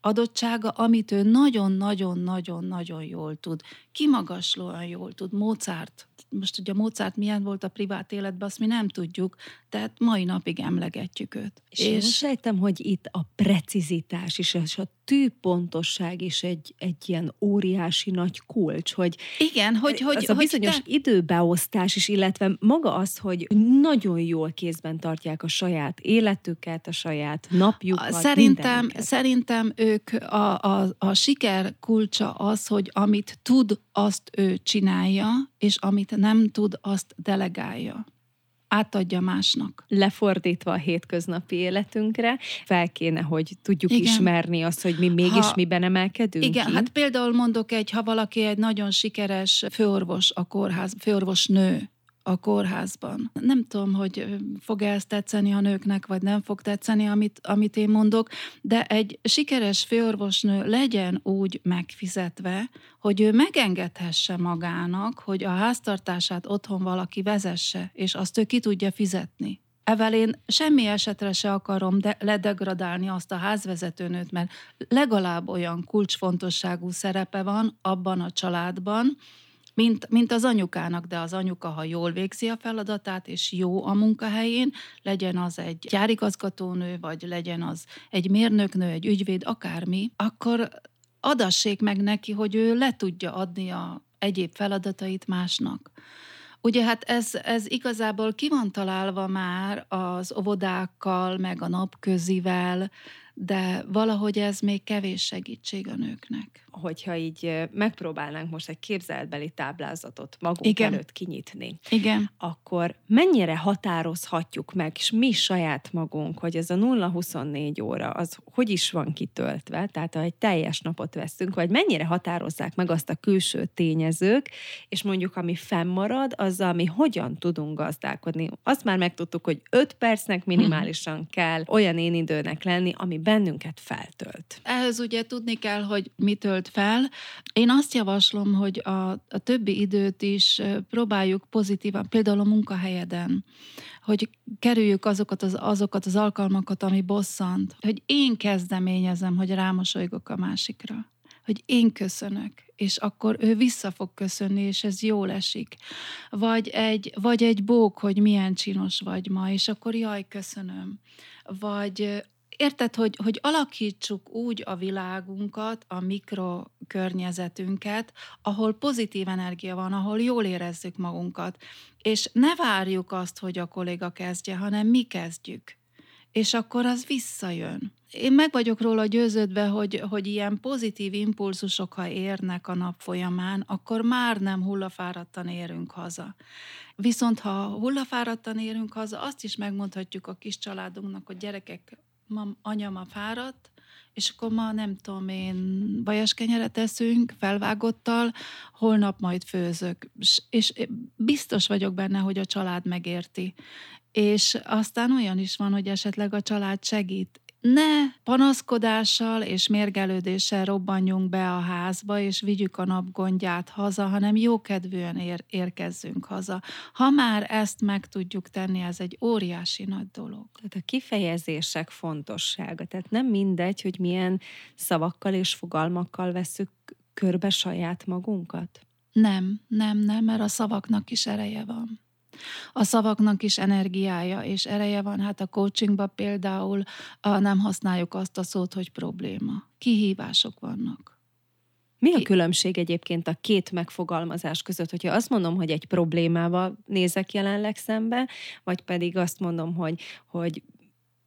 Speaker 3: adottsága, amit ő nagyon-nagyon-nagyon-nagyon jól tud. Kimagaslóan jól tud. Mozart most ugye Mozart milyen volt a privát életben, azt mi nem tudjuk, tehát mai napig emlegetjük őt.
Speaker 4: És, és... sejtem, hogy itt a precizitás is, és a tűpontosság is egy, egy ilyen óriási nagy kulcs, hogy
Speaker 3: igen, hogy, hogy,
Speaker 4: az a bizonyos te... időbeosztás is, illetve maga az, hogy nagyon jól kézben tartják a saját életüket, a saját napjukat,
Speaker 3: Szerintem, szerintem ők a, a, a siker kulcsa az, hogy amit tud, azt ő csinálja, és amit nem tud, azt delegálja átadja másnak.
Speaker 4: Lefordítva a hétköznapi életünkre, fel kéne, hogy tudjuk igen. ismerni azt, hogy mi mégis ha, miben emelkedünk
Speaker 3: Igen,
Speaker 4: ki.
Speaker 3: hát például mondok egy, ha valaki egy nagyon sikeres főorvos a kórház, főorvos nő, a kórházban. Nem tudom, hogy fog-e ezt tetszeni a nőknek, vagy nem fog tetszeni, amit, amit én mondok, de egy sikeres főorvosnő legyen úgy megfizetve, hogy ő megengedhesse magának, hogy a háztartását otthon valaki vezesse, és azt ő ki tudja fizetni. Evel én semmi esetre se akarom de ledegradálni azt a házvezetőnőt, mert legalább olyan kulcsfontosságú szerepe van abban a családban, mint, mint az anyukának, de az anyuka, ha jól végzi a feladatát, és jó a munkahelyén, legyen az egy gyárigazgatónő, vagy legyen az egy mérnöknő, egy ügyvéd, akármi, akkor adassék meg neki, hogy ő le tudja adni a egyéb feladatait másnak. Ugye hát ez, ez igazából ki van találva már az óvodákkal, meg a napközivel, de valahogy ez még kevés segítség a nőknek.
Speaker 4: Hogyha így megpróbálnánk most egy képzelbeli táblázatot magunk
Speaker 3: Igen.
Speaker 4: előtt kinyitni,
Speaker 3: Igen.
Speaker 4: akkor mennyire határozhatjuk meg, és mi saját magunk, hogy ez a 0-24 óra, az hogy is van kitöltve, tehát ha egy teljes napot veszünk, vagy mennyire határozzák meg azt a külső tényezők, és mondjuk ami fennmarad, azzal mi hogyan tudunk gazdálkodni. Azt már megtudtuk, hogy 5 percnek minimálisan kell olyan én időnek lenni, ami bennünket feltölt.
Speaker 3: Ehhez ugye tudni kell, hogy mi tölt fel. Én azt javaslom, hogy a, a többi időt is próbáljuk pozitívan, például a munkahelyeden, hogy kerüljük azokat az, azokat az alkalmakat, ami bosszant, hogy én kezdeményezem, hogy rámosolygok a másikra hogy én köszönök, és akkor ő vissza fog köszönni, és ez jól esik. Vagy egy, vagy egy bók, hogy milyen csinos vagy ma, és akkor jaj, köszönöm. Vagy érted, hogy, hogy alakítsuk úgy a világunkat, a mikrokörnyezetünket, ahol pozitív energia van, ahol jól érezzük magunkat, és ne várjuk azt, hogy a kolléga kezdje, hanem mi kezdjük. És akkor az visszajön. Én meg vagyok róla győződve, hogy, hogy ilyen pozitív impulzusok, ha érnek a nap folyamán, akkor már nem hullafáradtan érünk haza. Viszont ha hullafáradtan érünk haza, azt is megmondhatjuk a kis családunknak, hogy gyerekek, ma anya ma fáradt, és akkor ma nem tudom én, vajas kenyeret teszünk felvágottal, holnap majd főzök. És biztos vagyok benne, hogy a család megérti. És aztán olyan is van, hogy esetleg a család segít ne panaszkodással és mérgelődéssel robbanjunk be a házba, és vigyük a nap gondját haza, hanem jókedvűen ér- érkezzünk haza. Ha már ezt meg tudjuk tenni, ez egy óriási nagy dolog.
Speaker 4: Tehát a kifejezések fontossága. Tehát nem mindegy, hogy milyen szavakkal és fogalmakkal veszük körbe saját magunkat?
Speaker 3: Nem, nem, nem, mert a szavaknak is ereje van. A szavaknak is energiája és ereje van. Hát a coachingban például nem használjuk azt a szót, hogy probléma. Kihívások vannak.
Speaker 4: Mi a különbség egyébként a két megfogalmazás között, hogyha azt mondom, hogy egy problémával nézek jelenleg szembe, vagy pedig azt mondom, hogy, hogy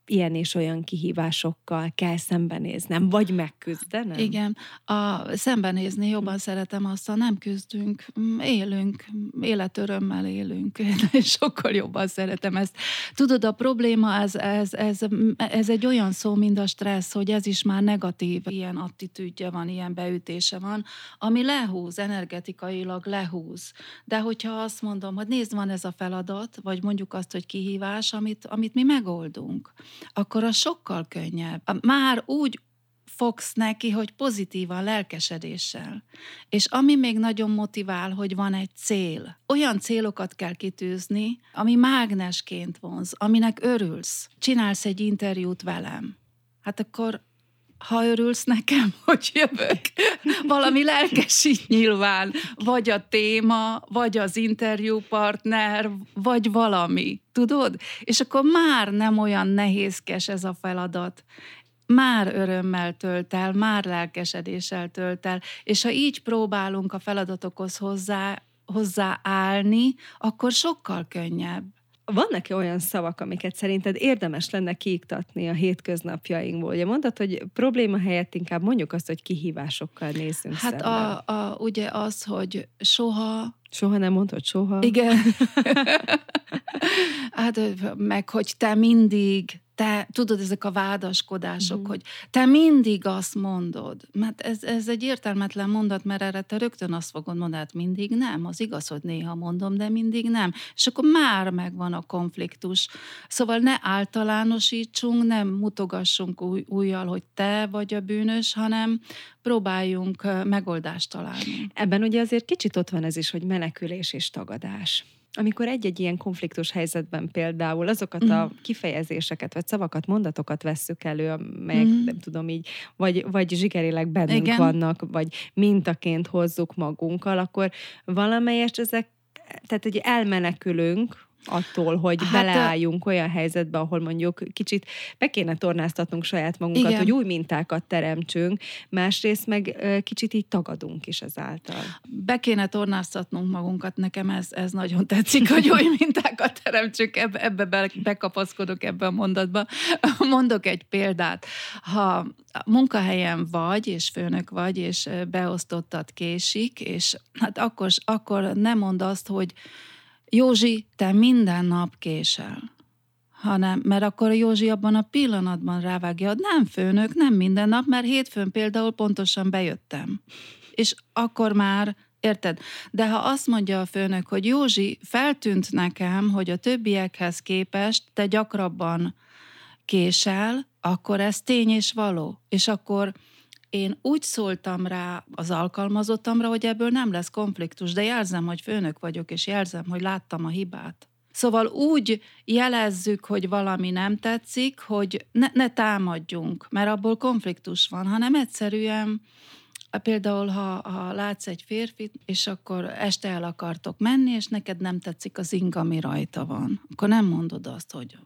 Speaker 4: ilyen és olyan kihívásokkal kell szembenéznem, vagy megküzdenem?
Speaker 3: Igen, a szembenézni jobban szeretem azt, ha nem küzdünk, mm, élünk, életörömmel élünk, és sokkal jobban szeretem ezt. Tudod, a probléma, ez, ez, ez, ez egy olyan szó, mint a stressz, hogy ez is már negatív, ilyen attitűdje van, ilyen beütése van, ami lehúz, energetikailag lehúz. De hogyha azt mondom, hogy nézd, van ez a feladat, vagy mondjuk azt, hogy kihívás, amit, amit mi megoldunk, akkor az sokkal könnyebb. Már úgy fogsz neki, hogy pozitívan, lelkesedéssel. És ami még nagyon motivál, hogy van egy cél. Olyan célokat kell kitűzni, ami mágnesként vonz, aminek örülsz. Csinálsz egy interjút velem. Hát akkor ha örülsz nekem, hogy jövök, valami lelkesít nyilván, vagy a téma, vagy az interjúpartner, vagy valami, tudod? És akkor már nem olyan nehézkes ez a feladat, már örömmel tölt el, már lelkesedéssel tölt el, és ha így próbálunk a feladatokhoz hozzá, hozzáállni, akkor sokkal könnyebb.
Speaker 4: Vannak-e olyan szavak, amiket szerinted érdemes lenne kiiktatni a hétköznapjainkból? Ugye mondtad, hogy probléma helyett inkább mondjuk azt, hogy kihívásokkal nézzünk
Speaker 3: Hát a, a, ugye az, hogy soha...
Speaker 4: Soha nem mondod, soha?
Speaker 3: Igen. hát meg, hogy te mindig te, tudod, ezek a vádaskodások, uh-huh. hogy te mindig azt mondod, mert ez, ez egy értelmetlen mondat, mert erre te rögtön azt fogod mondani, hát mindig nem, az igaz, hogy néha mondom, de mindig nem. És akkor már megvan a konfliktus. Szóval ne általánosítsunk, nem mutogassunk új, újjal, hogy te vagy a bűnös, hanem próbáljunk megoldást találni.
Speaker 4: Ebben ugye azért kicsit ott van ez is, hogy menekülés és tagadás amikor egy-egy ilyen konfliktus helyzetben például azokat mm. a mhm. kifejezéseket, vagy szavakat, mondatokat vesszük elő, amelyek mm. nem tudom így, vagy, vagy zsigerileg bennünk Igen. vannak, vagy mintaként hozzuk magunkkal, akkor valamelyest ezek, tehát hogy elmenekülünk attól, hogy hát, beleálljunk olyan helyzetbe, ahol mondjuk kicsit be kéne tornáztatnunk saját magunkat, igen. hogy új mintákat teremtsünk, másrészt meg kicsit így tagadunk is ezáltal.
Speaker 3: Be kéne tornáztatnunk magunkat, nekem ez, ez nagyon tetszik, hogy új mintákat teremtsünk, ebbe, ebbe be, bekapaszkodok ebbe a mondatba. Mondok egy példát. Ha munkahelyen vagy, és főnök vagy, és beosztottat késik, és hát akkor, akkor nem mond azt, hogy Józsi, te minden nap késel. Hanem, mert akkor a Józsi abban a pillanatban rávágja, hogy nem főnök, nem minden nap, mert hétfőn például pontosan bejöttem. És akkor már Érted? De ha azt mondja a főnök, hogy Józsi, feltűnt nekem, hogy a többiekhez képest te gyakrabban késel, akkor ez tény és való. És akkor én úgy szóltam rá az alkalmazottamra, hogy ebből nem lesz konfliktus, de jelzem, hogy főnök vagyok, és jelzem, hogy láttam a hibát. Szóval úgy jelezzük, hogy valami nem tetszik, hogy ne, ne támadjunk, mert abból konfliktus van, hanem egyszerűen Például, ha, ha látsz egy férfit, és akkor este el akartok menni, és neked nem tetszik az ing, ami rajta van, akkor nem mondod azt, hogy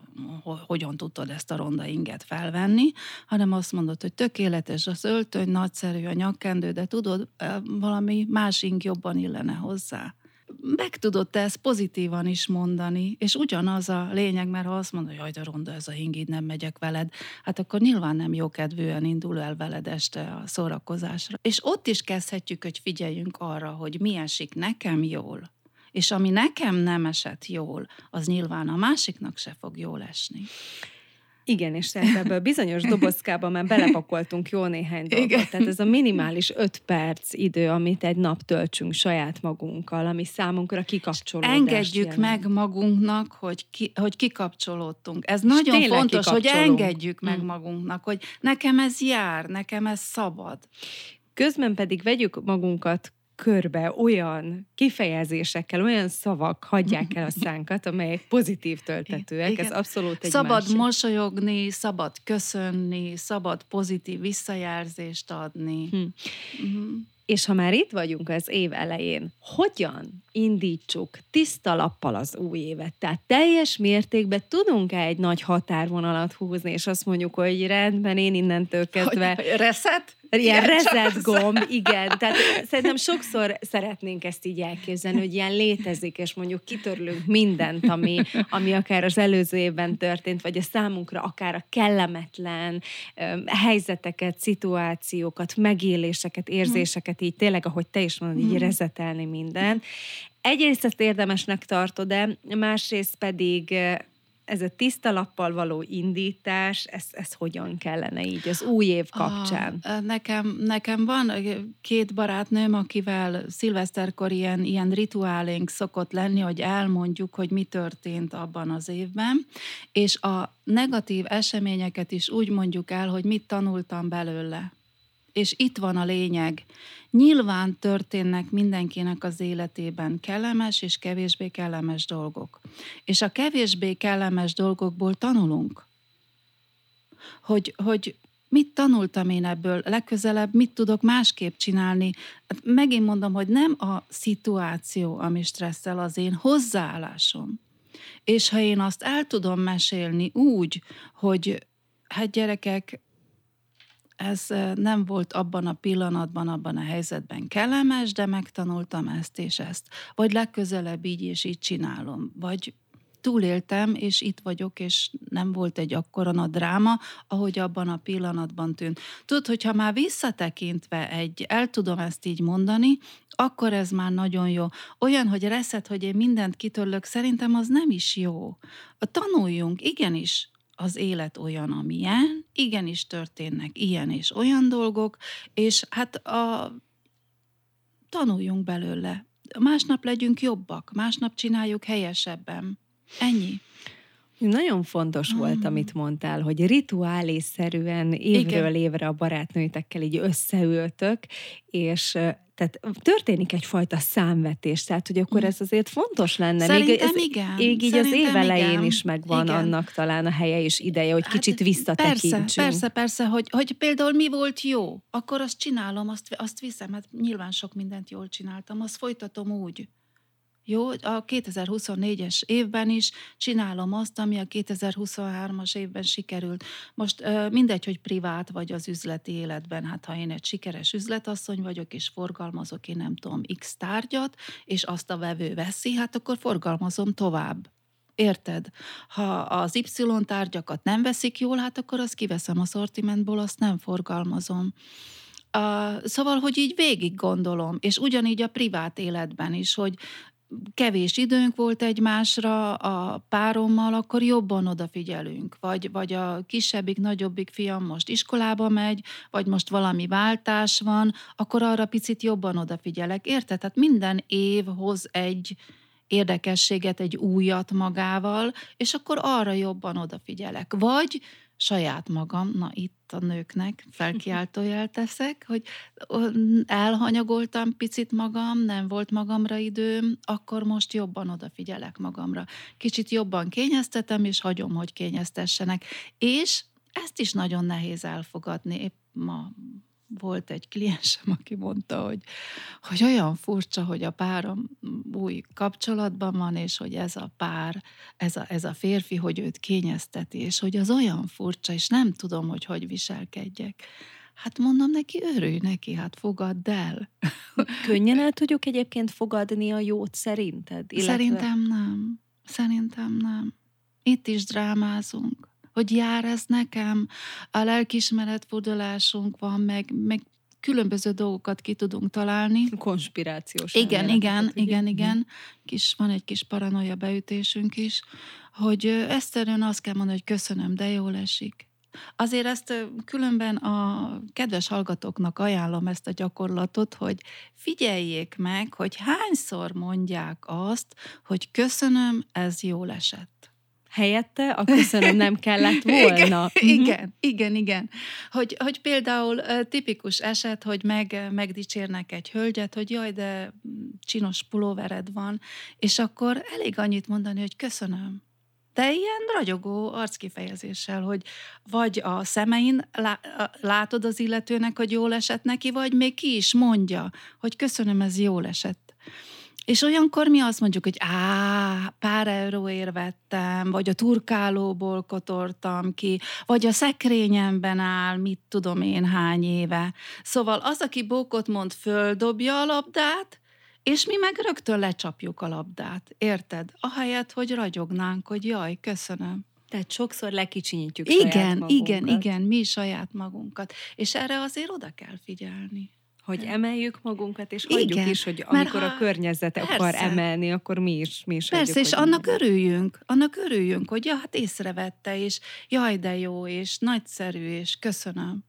Speaker 3: hogyan tudtad ezt a ronda inget felvenni, hanem azt mondod, hogy tökéletes az öltöny, nagyszerű a nyakkendő, de tudod, valami más ing jobban illene hozzá meg tudod ezt pozitívan is mondani, és ugyanaz a lényeg, mert ha azt mondod, jaj, de ronda ez a hingid, nem megyek veled, hát akkor nyilván nem jókedvűen indul el veled este a szórakozásra. És ott is kezdhetjük, hogy figyeljünk arra, hogy mi esik nekem jól, és ami nekem nem esett jól, az nyilván a másiknak se fog jól esni.
Speaker 4: Igen, és tehát ebből bizonyos dobozkába már belepakoltunk jó néhány dolgot. Igen. Tehát ez a minimális öt perc idő, amit egy nap töltsünk saját magunkkal, ami számunkra kikapcsolódás.
Speaker 3: Engedjük jelent. meg magunknak, hogy, ki, hogy kikapcsolódtunk. Ez nagyon fontos, hogy engedjük meg mm. magunknak, hogy nekem ez jár, nekem ez szabad.
Speaker 4: Közben pedig vegyük magunkat körbe olyan kifejezésekkel, olyan szavak hagyják el a szánkat, amelyek pozitív töltetőek. Igen. Ez abszolút egy
Speaker 3: Szabad
Speaker 4: másik.
Speaker 3: mosolyogni, szabad köszönni, szabad pozitív visszajelzést adni. Hm.
Speaker 4: Uh-huh. És ha már itt vagyunk az év elején, hogyan indítsuk tiszta lappal az új évet? Tehát teljes mértékben tudunk-e egy nagy határvonalat húzni, és azt mondjuk, hogy rendben, én innentől kezdve...
Speaker 3: Hogy, reset?
Speaker 4: Ilyen reset gomb, igen. Tehát szerintem sokszor szeretnénk ezt így elképzelni, hogy ilyen létezik, és mondjuk kitörlünk mindent, ami, ami akár az előző évben történt, vagy a számunkra akár a kellemetlen um, helyzeteket, szituációkat, megéléseket, érzéseket, így tényleg, ahogy te is mondod, így hmm. rezetelni minden. Egyrészt ezt érdemesnek tartod, de másrészt pedig ez a tiszta lappal való indítás, ez, ez hogyan kellene így az új év kapcsán?
Speaker 3: A, nekem, nekem van két barátnőm, akivel szilveszterkor ilyen, ilyen rituálénk szokott lenni, hogy elmondjuk, hogy mi történt abban az évben, és a negatív eseményeket is úgy mondjuk el, hogy mit tanultam belőle. És itt van a lényeg. Nyilván történnek mindenkinek az életében kellemes és kevésbé kellemes dolgok. És a kevésbé kellemes dolgokból tanulunk. Hogy, hogy mit tanultam én ebből, legközelebb mit tudok másképp csinálni. Hát megint mondom, hogy nem a szituáció, ami stresszel az én hozzáállásom. És ha én azt el tudom mesélni úgy, hogy hát gyerekek, ez nem volt abban a pillanatban, abban a helyzetben kellemes, de megtanultam ezt és ezt. Vagy legközelebb így és így csinálom. Vagy túléltem, és itt vagyok, és nem volt egy akkora a dráma, ahogy abban a pillanatban tűnt. Tudod, hogyha már visszatekintve egy, el tudom ezt így mondani, akkor ez már nagyon jó. Olyan, hogy reszed, hogy én mindent kitörlök, szerintem az nem is jó. Tanuljunk, igenis, az élet olyan, amilyen, igenis történnek ilyen és olyan dolgok, és hát a, tanuljunk belőle. Másnap legyünk jobbak, másnap csináljuk helyesebben. Ennyi.
Speaker 4: Nagyon fontos volt, mm. amit mondtál, hogy rituálésszerűen évről Igen. évre a barátnőitekkel így összeültök, és tehát történik egyfajta számvetés, tehát hogy akkor mm. ez azért fontos lenne.
Speaker 3: Szerintem még ez, igen.
Speaker 4: Még így Szerintem az év elején igen. is megvan igen. annak talán a helye és ideje, hogy hát kicsit visszatekintsünk.
Speaker 3: Persze, persze, persze, hogy, hogy például mi volt jó, akkor azt csinálom, azt, azt viszem, hát nyilván sok mindent jól csináltam, azt folytatom úgy. Jó, a 2024-es évben is csinálom azt, ami a 2023-as évben sikerült. Most mindegy, hogy privát vagy az üzleti életben, hát ha én egy sikeres üzletasszony vagyok, és forgalmazok én nem tudom x tárgyat, és azt a vevő veszi, hát akkor forgalmazom tovább. Érted? Ha az Y tárgyakat nem veszik jól, hát akkor azt kiveszem a szortimentból, azt nem forgalmazom. Uh, szóval, hogy így végig gondolom, és ugyanígy a privát életben is, hogy kevés időnk volt egymásra a párommal, akkor jobban odafigyelünk. Vagy, vagy a kisebbik, nagyobbik fiam most iskolába megy, vagy most valami váltás van, akkor arra picit jobban odafigyelek. Érted? Tehát minden év hoz egy érdekességet, egy újat magával, és akkor arra jobban odafigyelek. Vagy saját magam, na itt a nőknek felkiáltójel teszek, hogy elhanyagoltam picit magam, nem volt magamra időm, akkor most jobban odafigyelek magamra. Kicsit jobban kényeztetem, és hagyom, hogy kényeztessenek. És ezt is nagyon nehéz elfogadni. Épp ma volt egy kliensem, aki mondta, hogy, hogy olyan furcsa, hogy a párom új kapcsolatban van, és hogy ez a pár, ez a, ez a férfi, hogy őt kényezteti, és hogy az olyan furcsa, és nem tudom, hogy hogy viselkedjek. Hát mondom neki, örülj neki, hát fogadd el.
Speaker 4: Könnyen el tudjuk egyébként fogadni a jót szerinted?
Speaker 3: Illetve... Szerintem nem. Szerintem nem. Itt is drámázunk hogy jár ez nekem, a lelkismeretfordulásunk van, meg, meg különböző dolgokat ki tudunk találni.
Speaker 4: Konspirációs.
Speaker 3: Igen, igen, igen, igen. Kis, van egy kis paranoia beütésünk is, hogy egyszerűen azt kell mondani, hogy köszönöm, de jól esik. Azért ezt különben a kedves hallgatóknak ajánlom ezt a gyakorlatot, hogy figyeljék meg, hogy hányszor mondják azt, hogy köszönöm, ez jól esett
Speaker 4: helyette a köszönöm nem kellett volna.
Speaker 3: igen, uh-huh. igen, igen, igen. Hogy, hogy például tipikus eset, hogy meg, megdicsérnek egy hölgyet, hogy jaj, de csinos pulóvered van, és akkor elég annyit mondani, hogy köszönöm. De ilyen ragyogó arckifejezéssel, hogy vagy a szemein látod az illetőnek, hogy jól esett neki, vagy még ki is mondja, hogy köszönöm, ez jól esett. És olyankor mi azt mondjuk, hogy á, pár euróért vettem, vagy a turkálóból kotortam ki, vagy a szekrényemben áll, mit tudom én hány éve. Szóval az, aki bókot mond, földobja a labdát, és mi meg rögtön lecsapjuk a labdát. Érted? Ahelyett, hogy ragyognánk, hogy jaj, köszönöm.
Speaker 4: Tehát sokszor lekicsinyítjük
Speaker 3: igen,
Speaker 4: saját
Speaker 3: magunkat. Igen, igen, mi saját magunkat. És erre azért oda kell figyelni
Speaker 4: hogy emeljük magunkat, és hagyjuk Igen, is, hogy amikor ha, a környezet persze, akar emelni, akkor mi is, mi is
Speaker 3: Persze,
Speaker 4: hagyjuk,
Speaker 3: és annak magunkat. örüljünk, annak örüljünk, hogy ja, hát észrevette, és jaj, de jó, és nagyszerű, és köszönöm.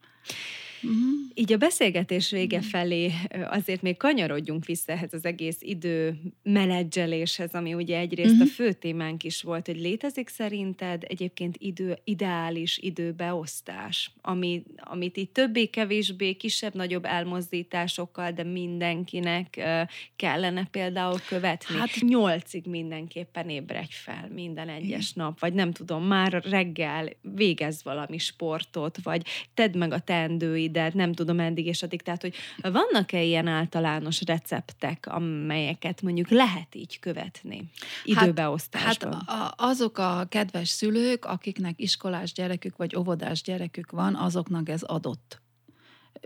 Speaker 4: Uh-huh. Így a beszélgetés vége uh-huh. felé azért még kanyarodjunk vissza ehhez az egész idő menedzseléshez, ami ugye egyrészt uh-huh. a fő témánk is volt, hogy létezik szerinted egyébként idő, ideális időbeosztás, ami, amit így többé-kevésbé, kisebb-nagyobb elmozdításokkal, de mindenkinek uh, kellene például követni. Hát nyolcig mindenképpen ébredj fel minden egyes nap, vagy nem tudom, már reggel végez valami sportot, vagy tedd meg a teendőid, ebédet, nem tudom eddig és addig. Tehát, hogy vannak-e ilyen általános receptek, amelyeket mondjuk lehet így követni időbeosztásban?
Speaker 3: Hát, hát azok a kedves szülők, akiknek iskolás gyerekük vagy óvodás gyerekük van, azoknak ez adott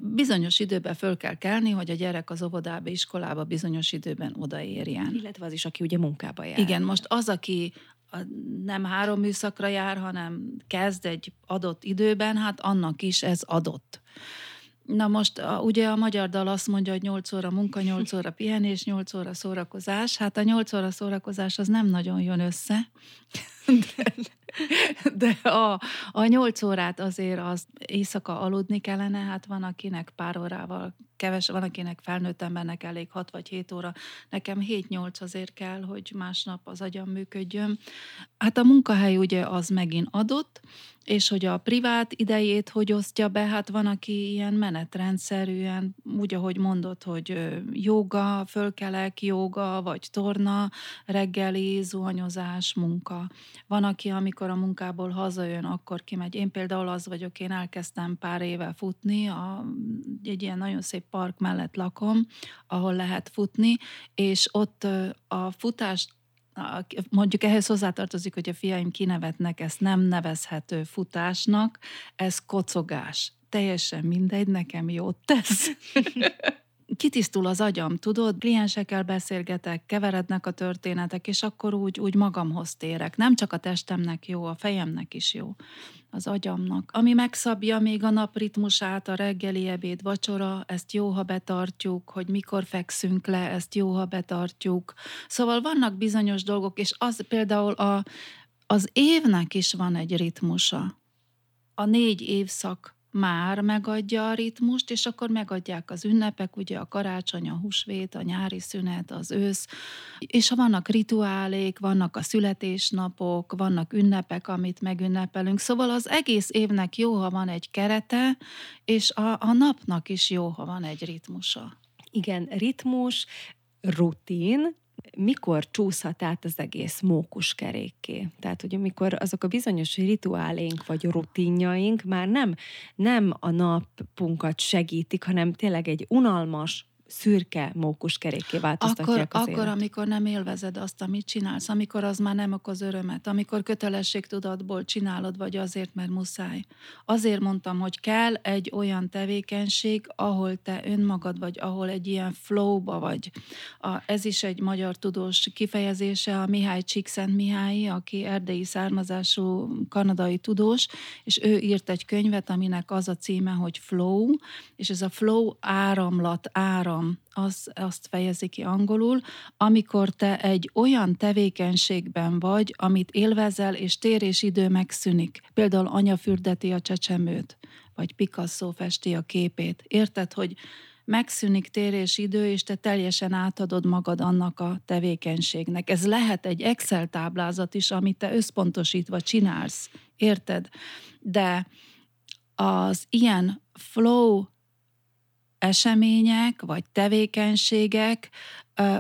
Speaker 3: bizonyos időben föl kell kelni, hogy a gyerek az óvodába, iskolába bizonyos időben odaérjen.
Speaker 4: Illetve az is, aki ugye munkába jár.
Speaker 3: Igen, most az, aki nem három műszakra jár, hanem kezd egy adott időben, hát annak is ez adott. Na most a, ugye a magyar dal azt mondja, hogy 8 óra munka, 8 óra pihenés, 8 óra szórakozás. Hát a 8 óra szórakozás az nem nagyon jön össze. De, a, a 8 órát azért az éjszaka aludni kellene, hát van akinek pár órával keves, van akinek felnőtt embernek elég 6 vagy 7 óra. Nekem 7-8 azért kell, hogy másnap az agyam működjön. Hát a munkahely ugye az megint adott, és hogy a privát idejét hogy osztja be, hát van, aki ilyen menetrendszerűen, úgy, ahogy mondott, hogy joga, fölkelek, joga, vagy torna, reggeli, zuhanyozás, munka. Van, aki, amikor a munkából hazajön, akkor kimegy. Én például az vagyok, én elkezdtem pár éve futni, a, egy ilyen nagyon szép park mellett lakom, ahol lehet futni, és ott a futást mondjuk ehhez hozzátartozik, hogy a fiaim kinevetnek, ezt nem nevezhető futásnak, ez kocogás. Teljesen mindegy, nekem jót tesz. kitisztul az agyam, tudod, kliensekkel beszélgetek, keverednek a történetek, és akkor úgy, úgy magamhoz térek. Nem csak a testemnek jó, a fejemnek is jó, az agyamnak. Ami megszabja még a nap ritmusát, a reggeli ebéd, vacsora, ezt jó, ha betartjuk, hogy mikor fekszünk le, ezt jó, ha betartjuk. Szóval vannak bizonyos dolgok, és az például a, az évnek is van egy ritmusa. A négy évszak már megadja a ritmust, és akkor megadják az ünnepek, ugye a karácsony, a húsvét, a nyári szünet, az ősz, és ha vannak rituálék, vannak a születésnapok, vannak ünnepek, amit megünnepelünk, szóval az egész évnek jó, ha van egy kerete, és a, a napnak is jó, ha van egy ritmusa.
Speaker 4: Igen, ritmus, rutin, mikor csúszhat át az egész mókus kerékké. Tehát, hogy amikor azok a bizonyos rituálénk vagy rutinjaink már nem, nem a napunkat segítik, hanem tényleg egy unalmas, szürke mókus kerékké változtatják
Speaker 3: akkor,
Speaker 4: az
Speaker 3: Akkor, élet. amikor nem élvezed azt, amit csinálsz, amikor az már nem okoz örömet, amikor kötelességtudatból csinálod, vagy azért, mert muszáj. Azért mondtam, hogy kell egy olyan tevékenység, ahol te önmagad vagy, ahol egy ilyen flowba vagy. A, ez is egy magyar tudós kifejezése, a Mihály Csíkszent Mihály, aki erdélyi származású kanadai tudós, és ő írt egy könyvet, aminek az a címe, hogy Flow, és ez a flow áramlat, áram áram, az, azt fejezi ki angolul, amikor te egy olyan tevékenységben vagy, amit élvezel, és tér és idő megszűnik. Például anya fürdeti a csecsemőt, vagy Picasso festi a képét. Érted, hogy megszűnik tér és idő, és te teljesen átadod magad annak a tevékenységnek. Ez lehet egy Excel táblázat is, amit te összpontosítva csinálsz. Érted? De az ilyen flow események vagy tevékenységek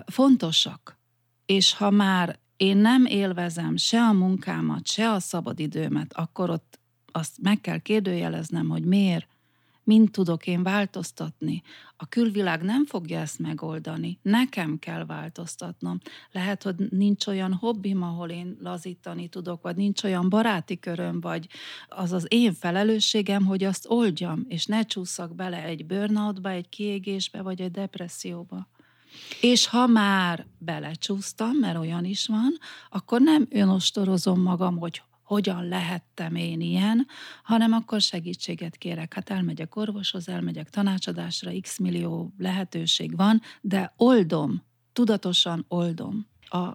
Speaker 3: fontosak. És ha már én nem élvezem se a munkámat, se a szabadidőmet, akkor ott azt meg kell kérdőjeleznem, hogy miért mint tudok én változtatni. A külvilág nem fogja ezt megoldani. Nekem kell változtatnom. Lehet, hogy nincs olyan hobbim, ahol én lazítani tudok, vagy nincs olyan baráti köröm, vagy az az én felelősségem, hogy azt oldjam, és ne csúszak bele egy burnoutba, egy kiégésbe, vagy egy depresszióba. És ha már belecsúsztam, mert olyan is van, akkor nem önostorozom magam, hogy hogyan lehettem én ilyen, hanem akkor segítséget kérek. Hát elmegyek orvoshoz, elmegyek tanácsadásra, x millió lehetőség van, de oldom, tudatosan oldom a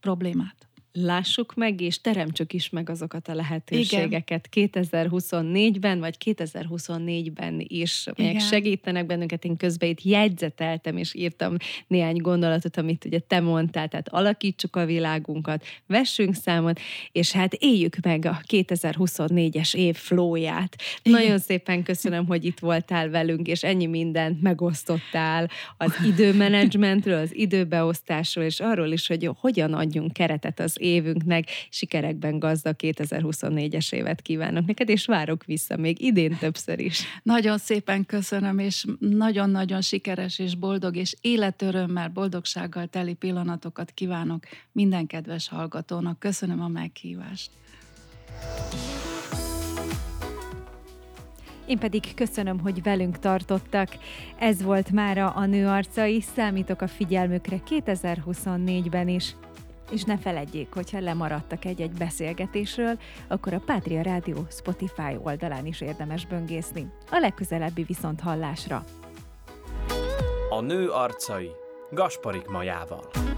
Speaker 3: problémát
Speaker 4: lássuk meg, és teremtsük is meg azokat a lehetőségeket Igen. 2024-ben, vagy 2024-ben is, amelyek Igen. segítenek bennünket. Én közben itt jegyzeteltem, és írtam néhány gondolatot, amit ugye te mondtál, tehát alakítsuk a világunkat, vessünk számot, és hát éljük meg a 2024-es év flóját. Igen. Nagyon szépen köszönöm, hogy itt voltál velünk, és ennyi mindent megosztottál az időmenedzsmentről, az időbeosztásról, és arról is, hogy hogyan adjunk keretet az évünknek. Sikerekben gazdag 2024-es évet kívánok neked, és várok vissza még idén többször is.
Speaker 3: Nagyon szépen köszönöm, és nagyon-nagyon sikeres és boldog, és életörömmel, boldogsággal teli pillanatokat kívánok minden kedves hallgatónak. Köszönöm a meghívást.
Speaker 2: Én pedig köszönöm, hogy velünk tartottak. Ez volt mára a nő arcai, számítok a figyelmükre 2024-ben is. És ne feledjék, hogyha lemaradtak egy-egy beszélgetésről, akkor a Pátria Rádió Spotify oldalán is érdemes böngészni. A legközelebbi viszont hallásra.
Speaker 1: A nő arcai Gasparik Majával.